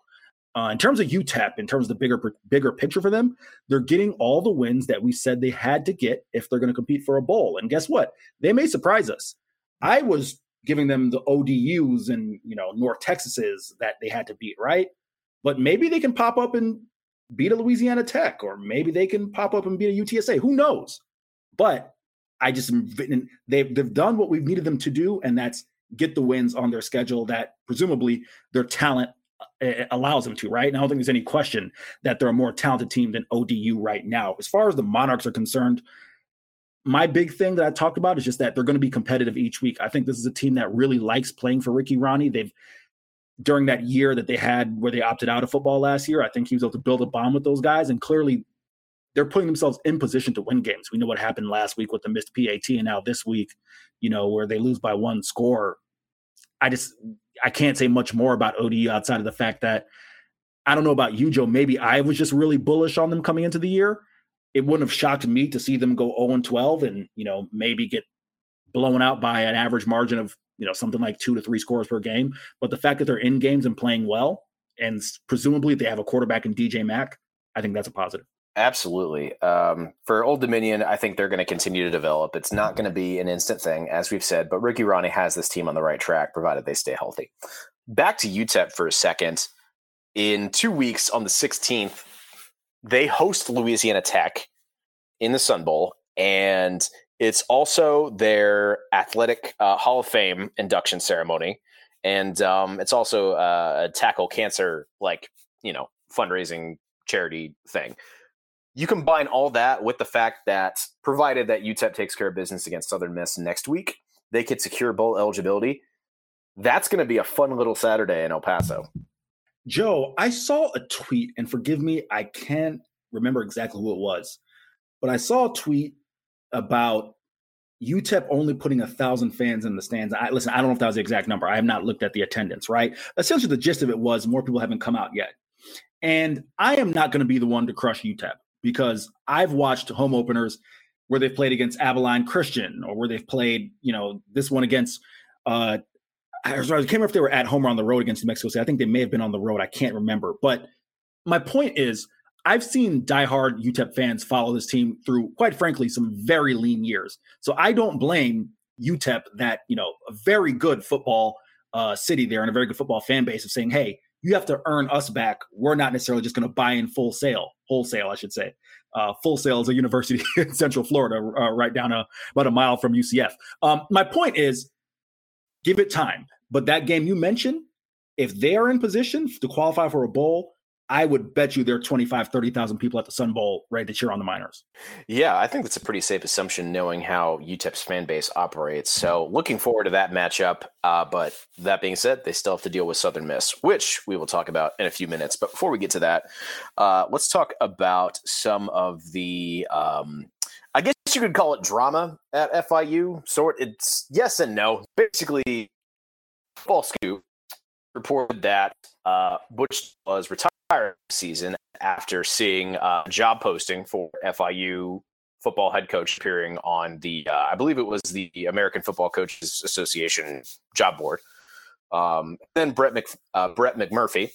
Uh, in terms of UTEP, in terms of the bigger bigger picture for them, they're getting all the wins that we said they had to get if they're going to compete for a bowl. And guess what? They may surprise us. I was giving them the ODUs and you know North Texas's that they had to beat, right? But maybe they can pop up and beat a Louisiana Tech, or maybe they can pop up and beat a UTSA. Who knows? But I just they've they've done what we've needed them to do, and that's get the wins on their schedule that presumably their talent allows them to, right? And I don't think there's any question that they're a more talented team than ODU right now. As far as the Monarchs are concerned, my big thing that I talked about is just that they're going to be competitive each week. I think this is a team that really likes playing for Ricky Rahne. They've during that year that they had where they opted out of football last year, I think he was able to build a bond with those guys, and clearly they're putting themselves in position to win games. We know what happened last week with the missed PAT, and now this week, you know, where they lose by one score. I just I can't say much more about ODU outside of the fact that I don't know about you, Joe. Maybe I was just really bullish on them coming into the year. It wouldn't have shocked me to see them go 0 and 12 and, you know, maybe get blown out by an average margin of, you know, something like two to three scores per game. But the fact that they're in games and playing well, and presumably they have a quarterback in DJ Mack, I think that's a positive. Absolutely. Um, for Old Dominion, I think they're going to continue to develop. It's not going to be an instant thing, as we've said, but Ricky Rahne has this team on the right track, provided they stay healthy. Back to UTEP for a second. In two weeks, on the 16th, they host Louisiana Tech in the Sun Bowl, and it's also their athletic uh, Hall of Fame induction ceremony, and um, it's also uh, a tackle cancer like you know fundraising charity thing you combine all that with the fact that provided that UTEP takes care of business against Southern Miss next week, they could secure bowl eligibility. That's going to be a fun little Saturday in El Paso. Joe, I saw a tweet, and forgive me, I can't remember exactly who it was, but I saw a tweet about UTEP only putting a thousand fans in the stands. I listen, I don't know if that was the exact number. I have not looked at the attendance, right? Essentially, the gist of it was more people haven't come out yet. And I am not going to be the one to crush UTEP because I've watched home openers where they've played against Abilene Christian or where they've played, you know, this one against uh I can't remember if they were at home or on the road against New Mexico State. I think they may have been on the road. I can't remember. But my point is, I've seen diehard UTEP fans follow this team through, quite frankly, some very lean years. So I don't blame UTEP that, you know, a very good football uh, city there and a very good football fan base of saying, hey, you have to earn us back. We're not necessarily just going to buy in full sale, wholesale, I should say. Uh, full Sail is a university [laughs] in Central Florida, uh, right down a, about a mile from UCF. Um, my point is, give it time. But that game you mentioned, if they are in position to qualify for a bowl, I would bet you there are 25, 30,000 people at the Sun Bowl ready to cheer on the Miners. Yeah, I think that's a pretty safe assumption knowing how UTEP's fan base operates. So looking forward to that matchup. Uh, but that being said, they still have to deal with Southern Miss, which we will talk about in a few minutes. But before we get to that, uh, let's talk about some of the, um, I guess you could call it drama at FIU. Sort it's yes and no. Basically, Ball Scoop reported that uh, Butch was retired season after seeing a job posting for FIU football head coach appearing on the, uh, I believe it was the American Football Coaches Association job board. Um, then Brett, Mc, uh, Brett McMurphy,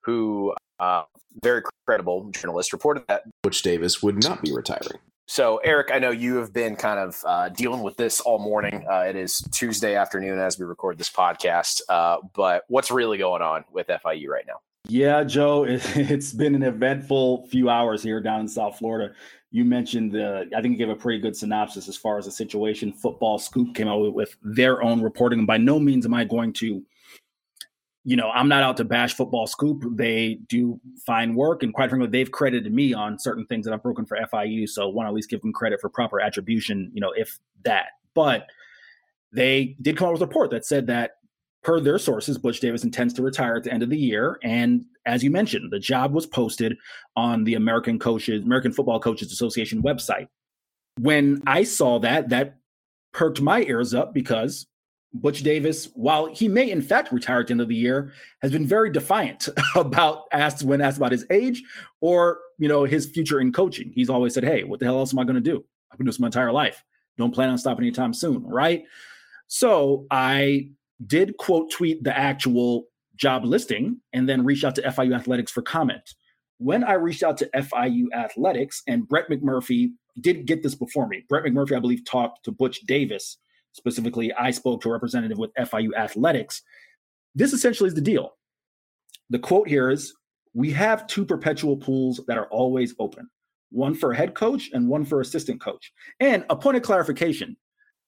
who uh, very credible journalist, reported that Butch Davis would not be retiring. So, Eric, I know you have been kind of uh, dealing with this all morning. Uh, it is Tuesday afternoon as we record this podcast. Uh, but what's really going on with FIU right now? Yeah, Joe, it, [laughs] has been an eventful few hours here down in South Florida. You mentioned the, I think you gave a pretty good synopsis as far as the situation. Football Scoop came out with, their own reporting. And by no means am I going to, you know, I'm not out to bash Football Scoop. They do fine work. And quite frankly, they've credited me on certain things that I've broken for FIU. So I want to at least give them credit for proper attribution, you know, if that. But they did come out with a report that said that per their sources, Butch Davis intends to retire at the end of the year. And as you mentioned, the job was posted on the American Coaches, American Football Coaches Association website. When I saw that, that perked my ears up because Butch Davis, while he may in fact retire at the end of the year, has been very defiant [laughs] about asked when asked about his age or you know his future in coaching. He's always said, "Hey, what the hell else am I going to do? I've been doing this my entire life. Don't plan on stopping anytime soon." Right. So I did quote tweet the actual job listing and then reached out to FIU Athletics for comment. When I reached out to FIU Athletics, and Brett McMurphy did get this before me. Brett McMurphy, I believe, talked to Butch Davis specifically. I spoke to a representative with FIU Athletics. This essentially is the deal. The quote here is We have two perpetual pools that are always open one for a head coach and one for assistant coach. And a point of clarification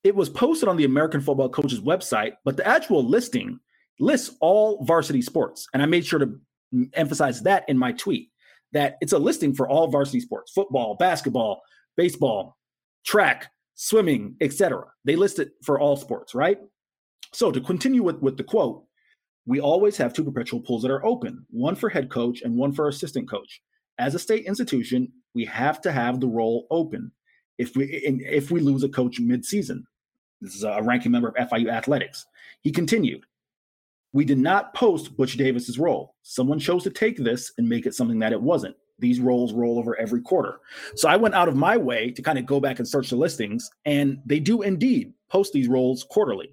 it was posted on the American Football Coaches website, but the actual listing lists all varsity sports. And I made sure to emphasize that in my tweet that it's a listing for all varsity sports football, basketball, baseball, track, swimming, etc. They list it for all sports, right? So to continue with, with the quote, we always have two perpetual pools that are open, one for head coach and one for assistant coach. As a state institution, we have to have the role open if we if we lose a coach mid-season. This is a ranking member of FIU Athletics. He continued, We did not post Butch Davis's role. Someone chose to take this and make it something that it wasn't. These roles roll over every quarter. So I went out of my way to kind of go back and search the listings, and they do indeed post these roles quarterly.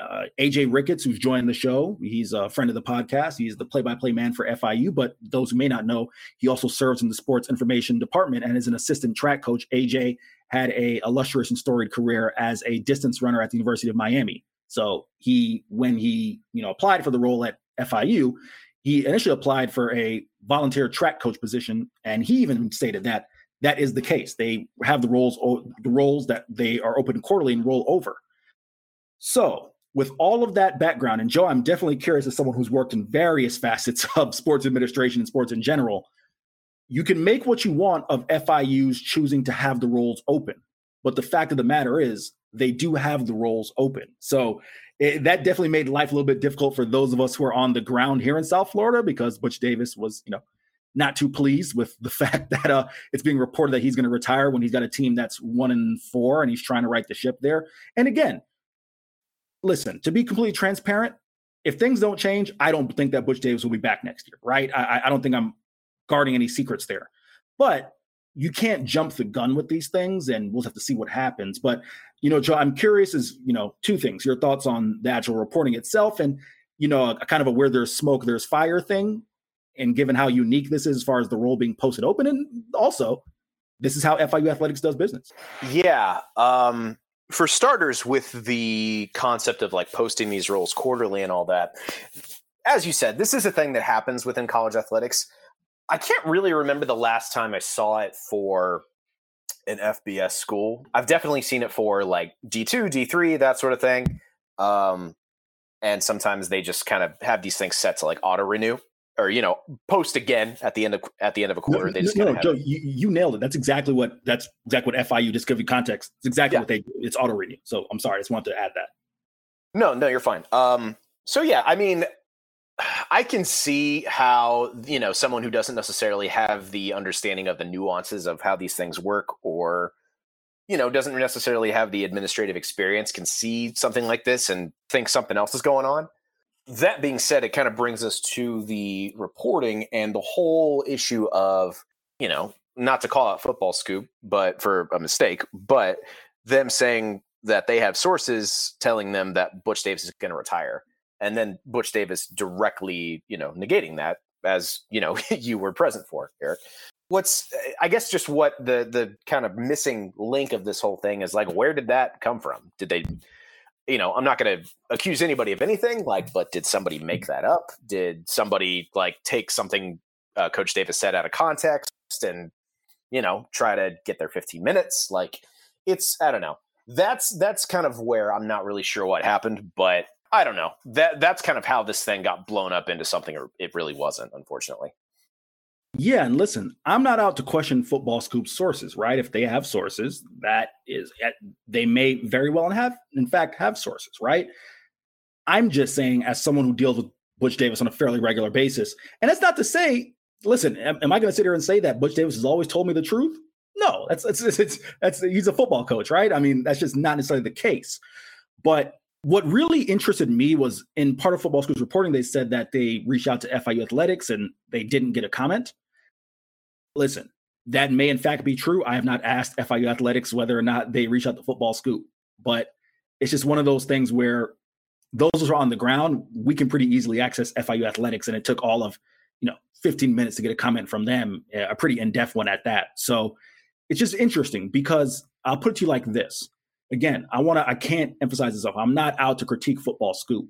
Uh, AJ Ricketts, who's joined the show, he's a friend of the podcast. He's the play by play man for FIU, but those who may not know, he also serves in the sports information department and is an assistant track coach. AJ had a illustrious and storied career as a distance runner at the University of Miami. So he, when he, you know, applied for the role at FIU, he initially applied for a volunteer track coach position, and he even stated that that is the case. They have the roles, the roles that they are open quarterly and roll over. So, with all of that background, and Joe, I'm definitely curious as someone who's worked in various [laughs] facets of sports administration and sports in general you can make what you want of FIU's choosing to have the roles open. But the fact of the matter is, they do have the roles open. So it, that definitely made life a little bit difficult for those of us who are on the ground here in South Florida because Butch Davis was, you know, not too pleased with the [laughs] fact that uh, it's being reported that he's going to retire when he's got a team that's one and four and he's trying to right the ship there. And again, listen, to be completely transparent, if things don't change, I don't think that Butch Davis will be back next year, right? I, I don't think I'm guarding any secrets there. But you can't jump the gun with these things, and we'll have to see what happens. But you know, Joe, I'm curious as you know, two things: your thoughts on the actual reporting itself, and you know, a, a kind of a where there's smoke, there's fire thing. And given how unique this is as far as the role being posted open, and also this is how FIU athletics does business. Yeah. Um, for starters, with the concept of like posting these roles quarterly and all that, as you said, this is a thing that happens within college athletics. I can't really remember the last time I saw it for an FBS school. I've definitely seen it for like D2, D3, that sort of thing. Um, and sometimes they just kind of have these things set to like auto renew or you know post again at the end of at the end of a quarter. No, they just no, no Joe, you, you, nailed it. That's exactly what that's exactly what FIU you context. It's exactly yeah. what they do. It's auto renew. So I'm sorry, I just wanted to add that. No, no, you're fine. Um, so yeah, I mean, I can see how you know someone who doesn't necessarily have the understanding of the nuances of how these things work, or you know doesn't necessarily have the administrative experience, can see something like this and think something else is going on that being said, it kind of brings us to the reporting and the whole issue of, you know, not to call out football scoop, but for a mistake, but them saying that they have sources telling them that Butch Davis is going to retire. And then Butch Davis directly, you know, negating that as, you know, [laughs] you were present for, Eric. What's I guess just what the the kind of missing link of this whole thing is like where did that come from? Did they you know, I'm not going to accuse anybody of anything, like, but did somebody make that up? Did somebody like take something uh, Coach Davis said out of context and, you know, try to get their 15 minutes? Like, it's, I don't know. That's, that's kind of where I'm not really sure what happened, but I don't know. That, that's kind of how this thing got blown up into something it really wasn't, unfortunately. Yeah, and listen, I'm not out to question football scoop sources, right? If they have sources, that is eh, they may very well have in fact have sources, right? I'm just saying as someone who deals with Butch Davis on a fairly regular basis. And that's not to say, listen, am, am I going to sit here and say that Butch Davis has always told me the truth? No, that's that's, [laughs] that's that's he's a football coach, right? I mean, that's just not necessarily the case. But what really interested me was in part of football scoop's reporting, they said that they reached out to FIU athletics and they didn't get a comment listen, that may in fact be true. I have not asked FIU athletics whether or not they reached out to football scoop, but it's just one of those things where those are on the ground. We can pretty easily access FIU athletics, and it took all of you know 15 minutes to get a comment from them, a pretty in-depth one at that. So it's just interesting because I'll put it to you like this. Again, I want to. I can't emphasize this enough. I'm not out to critique football scoop,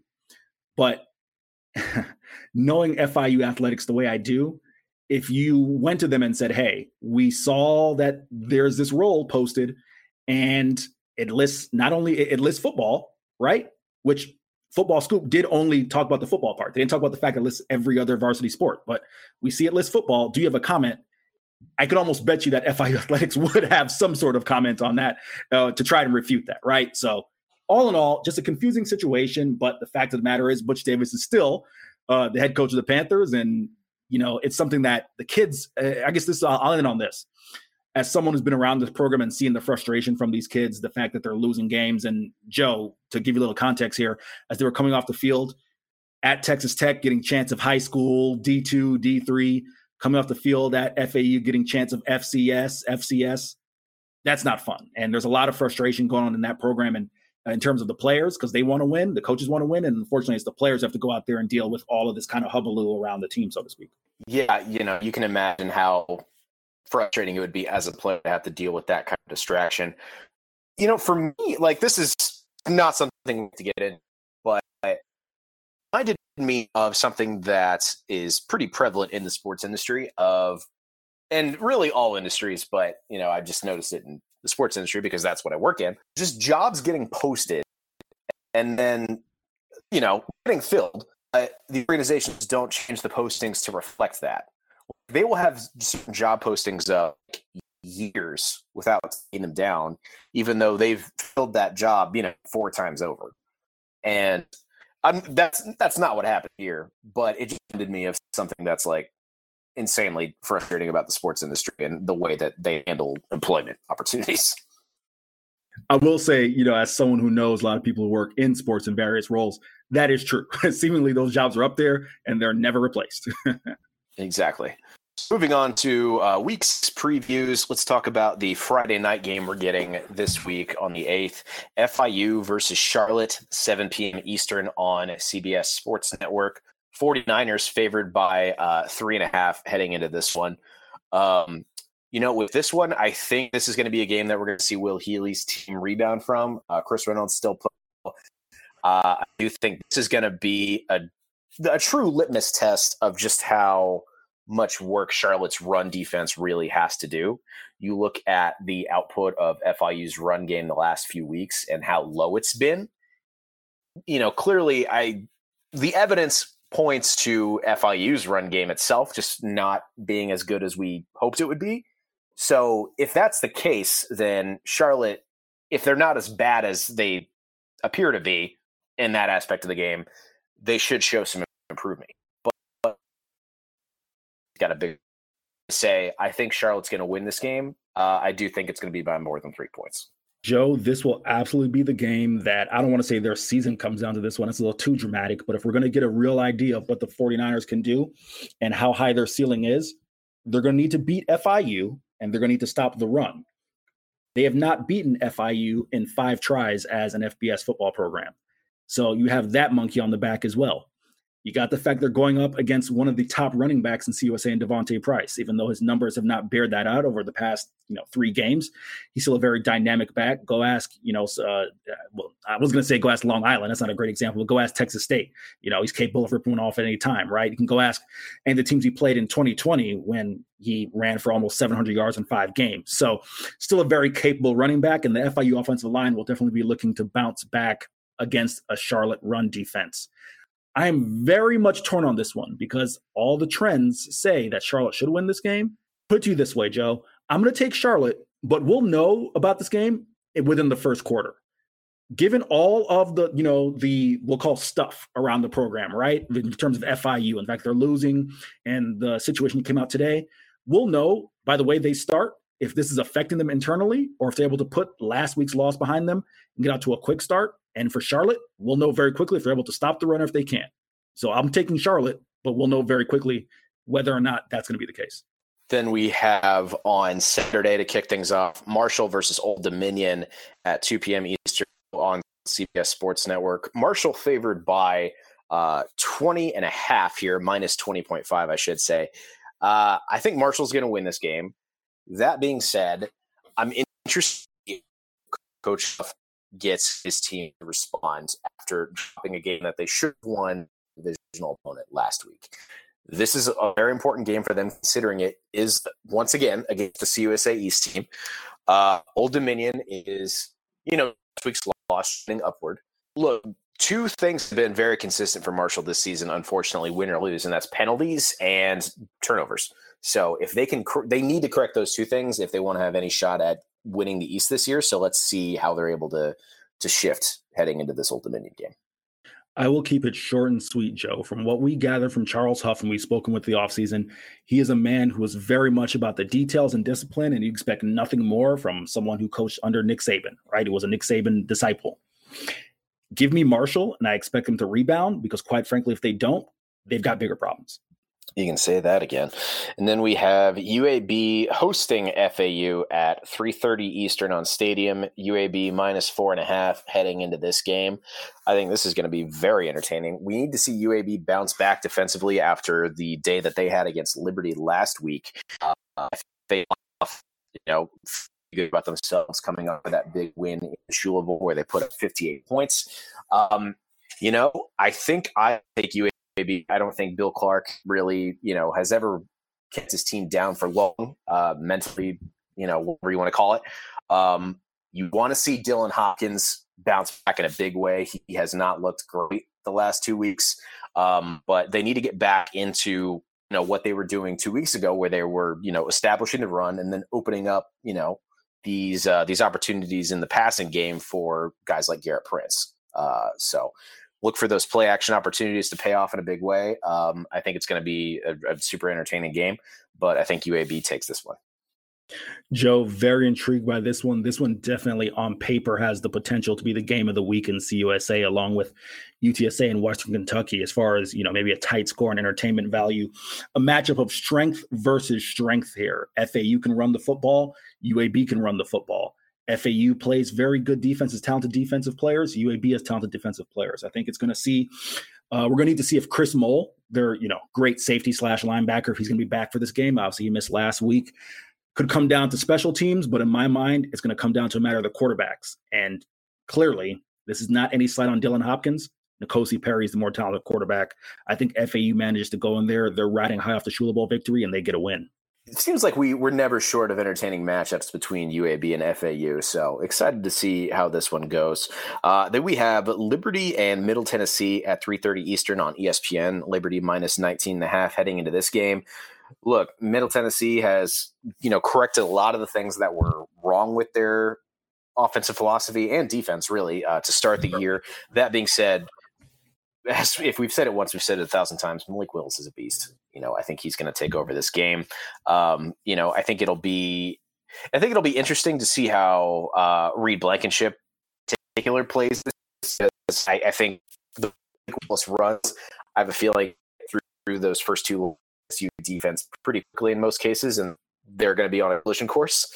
but [laughs] knowing FIU athletics the way I do, if you went to them and said, "Hey, we saw that there's this role posted, and it lists not only it lists football, right? Which Football Scoop did only talk about the football part. They didn't talk about the fact that it lists every other varsity sport, but we see it lists football. Do you have a comment? I could almost bet you that FIU [laughs] Athletics would have some sort of comment on that uh, to try to refute that, right? So, all in all, just a confusing situation. But the fact of the matter is, Butch Davis is still uh, the head coach of the Panthers, and you know, it's something that the kids, uh, I guess this, I'll end on this. As someone who's been around this program and seeing the frustration from these kids, the fact that they're losing games, and Joe, to give you a little context here, as they were coming off the field at Texas Tech, getting chance of high school, D2, D3, coming off the field at FAU, getting chance of FCS, FCS, that's not fun. And there's a lot of frustration going on in that program. And uh, in terms of the players because they want to win, the coaches want to win, and unfortunately, it's the players have to go out there and deal with all of this kind of hubbub around the team, so to speak. Yeah, you know, you can imagine how frustrating it would be as a player to have to deal with that kind of distraction. You know, for me, like this is not something to get in, but I did me of something that is pretty prevalent in the sports industry of and really all industries, but you know, I've just noticed it in the sports industry because that's what I work in. Just jobs getting posted and then, you know, getting filled. The organizations don't change the postings to reflect that. They will have job postings of years without taking them down, even though they've filled that job, you know, four times over. And I'm, that's that's not what happened here, but it just reminded me of something that's like insanely frustrating about the sports industry and the way that they handle employment opportunities. I will say, you know, as someone who knows a lot of people who work in sports in various roles, that is true. [laughs] Seemingly those jobs are up there and they're never replaced. [laughs] exactly. Moving on to uh, week's previews, let's talk about the Friday night game we're getting this week on the 8th FIU versus Charlotte, 7 p.m. Eastern on CBS Sports Network. 49ers favored by uh, three and a half heading into this one. Um, you know, with this one, I think this is going to be a game that we're going to see Will Healy's team rebound from. Uh, Chris Reynolds still play. Uh, I do think this is going to be a, a true litmus test of just how much work Charlotte's run defense really has to do. You look at the output of FIU's run game the last few weeks and how low it's been. You know, clearly, I the evidence points to FIU's run game itself just not being as good as we hoped it would be. So if that's the case, then Charlotte, if they're not as bad as they appear to be in that aspect of the game, they should show some improvement. Got a big say. I think Charlotte's going to win this game. Uh, I do think it's going to be by more than three points. Joe, this will absolutely be the game that I don't want to say their season comes down to this one. It's a little too dramatic, but if we're going to get a real idea of what the 49ers can do and how high their ceiling is, they're going to need to beat FIU and they're going to need to stop the run. They have not beaten FIU in five tries as an FBS football program. So you have that monkey on the back as well. You got the fact they're going up against one of the top running backs in CUSA and D'Vonte Price, even though his numbers have not bared that out over the past, you know, three games. He's still a very dynamic back. Go ask, you know, uh, well, I was going to say go ask Long Island. That's not a great example, go ask Texas State. You know, he's capable of ripping off at any time, right? You can go ask, and the teams he played in 2020 when he ran for almost 700 yards in five games. So, still a very capable running back, and the FIU offensive line will definitely be looking to bounce back against a Charlotte run defense. I am very much torn on this one because all the trends say that Charlotte should win this game. Put you this way, Joe. I'm going to take Charlotte, but we'll know about this game within the first quarter. Given all of the, you know, the we'll call stuff around the program, right? In terms of FIU, in fact, they're losing and the situation came out today, we'll know by the way they start if this is affecting them internally or if they're able to put last week's loss behind them and get out to a quick start and for Charlotte, we'll know very quickly if they're able to stop the runner if they can't. So I'm taking Charlotte, but we'll know very quickly whether or not that's going to be the case. Then we have on Saturday to kick things off Marshall versus Old Dominion at 2 p.m. Eastern on CBS Sports Network. Marshall favored by uh, 20 and a half here, minus 20.5, I should say. Uh, I think Marshall's going to win this game. That being said, I'm interested Coach gets his team to respond after dropping a game that they should have won divisional opponent last week. This is a very important game for them, considering it is once again against the CUSA East team. Uh, Old Dominion is, you know, week's loss upward. Look, two things have been very consistent for Marshall this season, unfortunately, win or lose, and that's penalties and turnovers. So if they can, they need to correct those two things if they want to have any shot at winning the East this year. So let's see how they're able to to shift heading into this Old Dominion game. I will keep it short and sweet, Joe. From what we gather from Charles Huff and we've spoken with the offseason, he is a man who is very much about the details and discipline, and you expect nothing more from someone who coached under Nick Saban, right? He was a Nick Saban disciple. Give me Marshall, and I expect them to rebound because, quite frankly, if they don't, they've got bigger problems. You can say that again. And then we have UAB hosting FAU at 3:30 Eastern on Stadium. UAB minus four and a half heading into this game. I think this is going to be very entertaining. We need to see UAB bounce back defensively after the day that they had against Liberty last week. Uh, they, you know, good about themselves coming up with that big win in Schuleville where they put up 58 points. Um, you know, I think I take UAB maybe I don't think Bill Clark really, you know, has ever kept his team down for long, uh, mentally, you know, whatever you want to call it. Um, you want to see Dylan Hopkins bounce back in a big way. He, he has not looked great the last two weeks, um, but they need to get back into you know what they were doing two weeks ago, where they were you know establishing the run and then opening up you know these uh, these opportunities in the passing game for guys like Gerrit Prince. Uh, so look for those play action opportunities to pay off in a big way. Um, I think it's going to be a, a, super entertaining game, but I think UAB takes this one. Joe, very intrigued by this one. This one definitely on paper has the potential to be the game of the week in CUSA, along with UTSA and Western Kentucky, as far as, you know, maybe a tight score and entertainment value. A matchup of strength versus strength here. FAU can run the football, UAB can run the football. FAU plays very good defenses, talented defensive players. UAB has talented defensive players. I think it's going to see. Uh, we're going to need to see if Chris Mole their you know great safety slash linebacker if he's going to be back for this game. Obviously, he missed last week. Could come down to special teams, but in my mind, it's going to come down to a matter of the quarterbacks. And clearly, this is not any slight on Dylan Hopkins. N'Kosi Perry is the more talented quarterback. I think FAU manages to go in there. They're riding high off the Shula Bowl victory, and they get a win it seems like we we're never short of entertaining matchups between UAB and FAU. So excited to see how this one goes. Uh, then we have Liberty and Middle Tennessee at 3:30 Eastern on ESPN. Liberty minus 19 and a half heading into this game. Look, Middle Tennessee has you know corrected a lot of the things that were wrong with their offensive philosophy and defense, really, uh, to start the year. That being said, as if we've said it once, we've said it a thousand times. Malik Willis is a beast. You know, I think he's going to take over this game. Um, you know, I think it'll be, I think it'll be interesting to see how uh, Reed Blankenship particular plays this. I, I think the Willis runs. I have a feeling through, through those first two SU defense pretty quickly in most cases, and they're going to be on a collision course.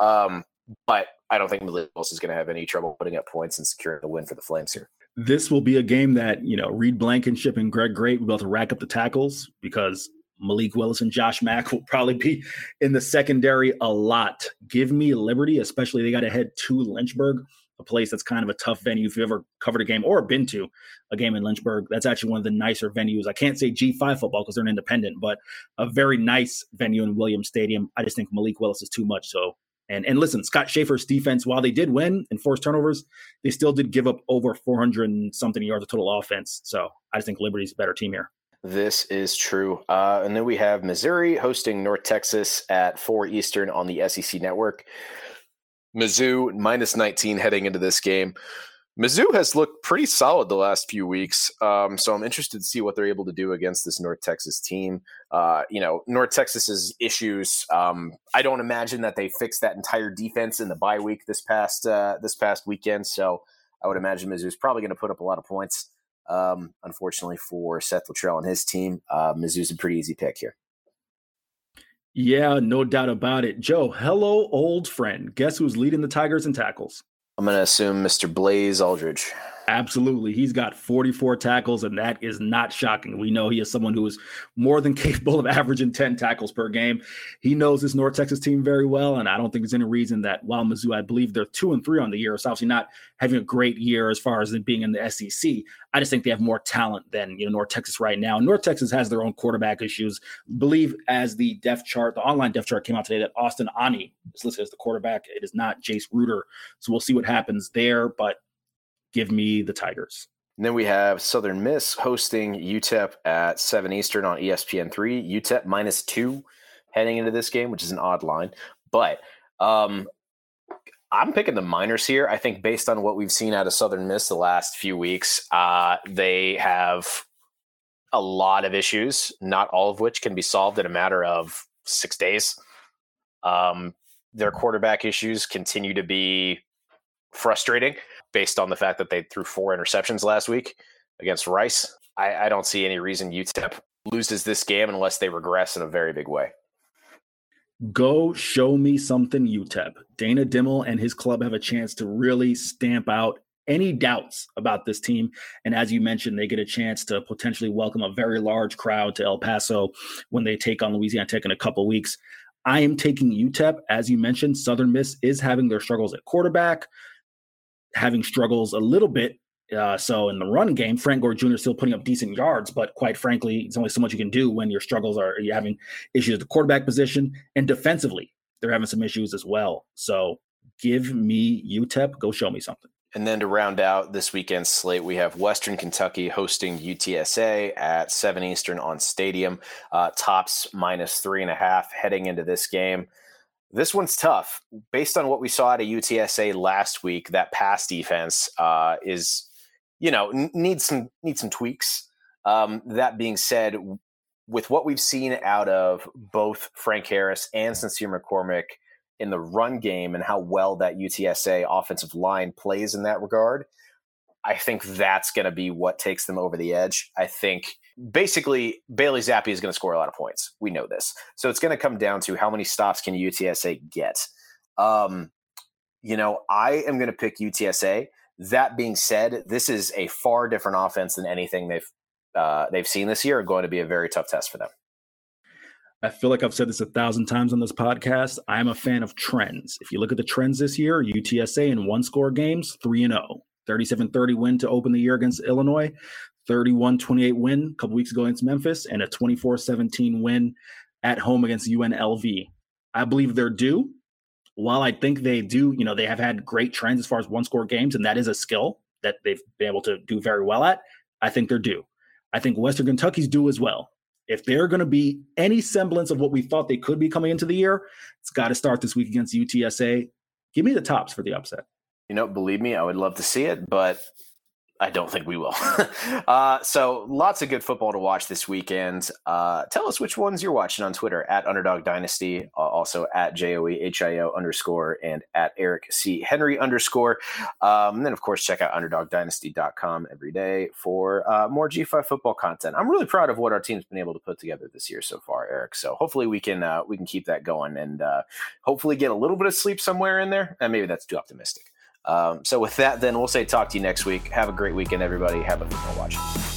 Um, but I don't think Malik Willis is going to have any trouble putting up points and securing the win for the Flames here this will be a game that, you know, Reed Blankenship and Greg Great will be able to rack up the tackles because Malik Willis and Josh Mack [laughs] will probably be in the secondary a lot. Give me Liberty, especially they got to head to Lynchburg, a place that's kind of a tough venue if you've ever covered a game or been to a game in Lynchburg. That's actually one of the nicer venues. I can't say G5 football because they're an independent, but a very nice venue in Williams Stadium. I just think Malik Willis is too much. So and and listen, Scott Shafer's defense, while they did win and force turnovers, they still did give up over 400 and something yards of total offense. So I just think Liberty's a better team here. This is true. Uh, and then we have Missouri hosting North Texas at 4 Eastern on the SEC network. Mizzou minus 19 heading into this game. Mizzou has looked pretty solid the last few weeks, um, so I'm interested to see what they're able to do against this North Texas team. Uh, you know, North Texas's issues. Um, I don't imagine that they fixed that entire defense in the bye week this past uh, this past weekend. So I would imagine Mizzou's probably going to put up a lot of points. Um, unfortunately for Seth Littrell and his team, uh, Mizzou's a pretty easy pick here. Yeah, no doubt about it. Joe, hello, old friend. Guess who's leading the Tigers in tackles? I'm going to assume Mr. Blaze Alldredge. Absolutely. He's got 44 tackles, and that is not shocking. We know he is someone who is more than [laughs] capable of averaging 10 tackles per game. He knows this North Texas team very well, and I don't think there's any reason that while Mizzou, I believe they're two and three on the year, it's obviously not having a great year as far as being in the SEC. I just think they have more talent than you know North Texas right now. North Texas has their own quarterback issues. I believe as the depth chart, the online depth chart came out today that Austin Aune is listed as the quarterback. It is not Jace Ruder. So we'll see what happens there. But give me the Tigers. And then we have Southern Miss hosting UTEP at 7 Eastern on ESPN 3. UTEP minus two heading into this game, which is an odd line. But um, I'm picking the Miners here. I think based on what we've seen out of Southern Miss the last few weeks, uh, they have a lot of issues, not all of which can be solved in a matter of six days. Um, their quarterback issues continue to be frustrating based on the fact that they threw four interceptions last week against Rice. I, I don't see any reason UTEP loses this game unless they regress in a very big way. Go show me something, UTEP. Dana Dimel and his club have a chance to really stamp out any doubts about this team. And as you mentioned, they get a chance to potentially welcome a very large crowd to El Paso when they take on Louisiana Tech in a couple weeks. I am taking UTEP. As you mentioned, Southern Miss is having their struggles at quarterback having struggles a little bit. Uh, so in the run game, Frank Gore Jr. is still putting up decent yards, but quite frankly, it's only so much you can do when your struggles are you're having issues at the quarterback position and defensively, they're having some issues as well. So give me UTEP, go show me something. And then to round out this weekend's slate, we have Western Kentucky hosting UTSA at 7 Eastern on Stadium. Uh, tops minus three and a half heading into this game. This one's tough. Based on what we saw at a UTSA last week, that pass defense uh, is, you know, n- needs some needs some tweaks. Um, that being said, with what we've seen out of both Frank Harris and Sincere McCormick in the run game and how well that UTSA offensive line plays in that regard, I think that's going to be what takes them over the edge. I think basically Bailey Zappe is going to score a lot of points. We know this. So it's going to come down to how many stops can UTSA get. Um, you know, I am going to pick UTSA. That being said, this is a far different offense than anything they've uh, they've seen this year going to be a very tough test for them. I feel like I've said this a thousand times on this podcast. I'm a fan of trends. If you look at the trends this year, UTSA in one score games, 3 and 0. 37 30 win to open the year against Illinois, 31 28 win a couple weeks ago against Memphis, and a 24 17 win at home against UNLV. I believe they're due. While I think they do, you know, they have had great trends as far as one score games, and that is a skill that they've been able to do very well at. I think they're due. I think Western Kentucky's due as well. If they're going to be any semblance of what we thought they could be coming into the year, it's got to start this week against UTSA. Give me the tops for the upset. You know, believe me, I would love to see it, but I don't think we will. [laughs] uh, so lots of good football to watch this weekend. Uh, tell us which ones you're watching on Twitter at Underdog Dynasty, uh, also at J O E H I O underscore and at Eric C Henry underscore. Um, and then of course check out UnderdogDynasty.com every day for uh, more G5 football content. I'm really proud of what our team's been able to put together this year so far, Eric. So hopefully we can uh, we can keep that going and hopefully get a little bit of sleep somewhere in there. And maybe that's too optimistic. Um, so with that, then we'll say talk to you next week. Have a great weekend, everybody. Have a football watch.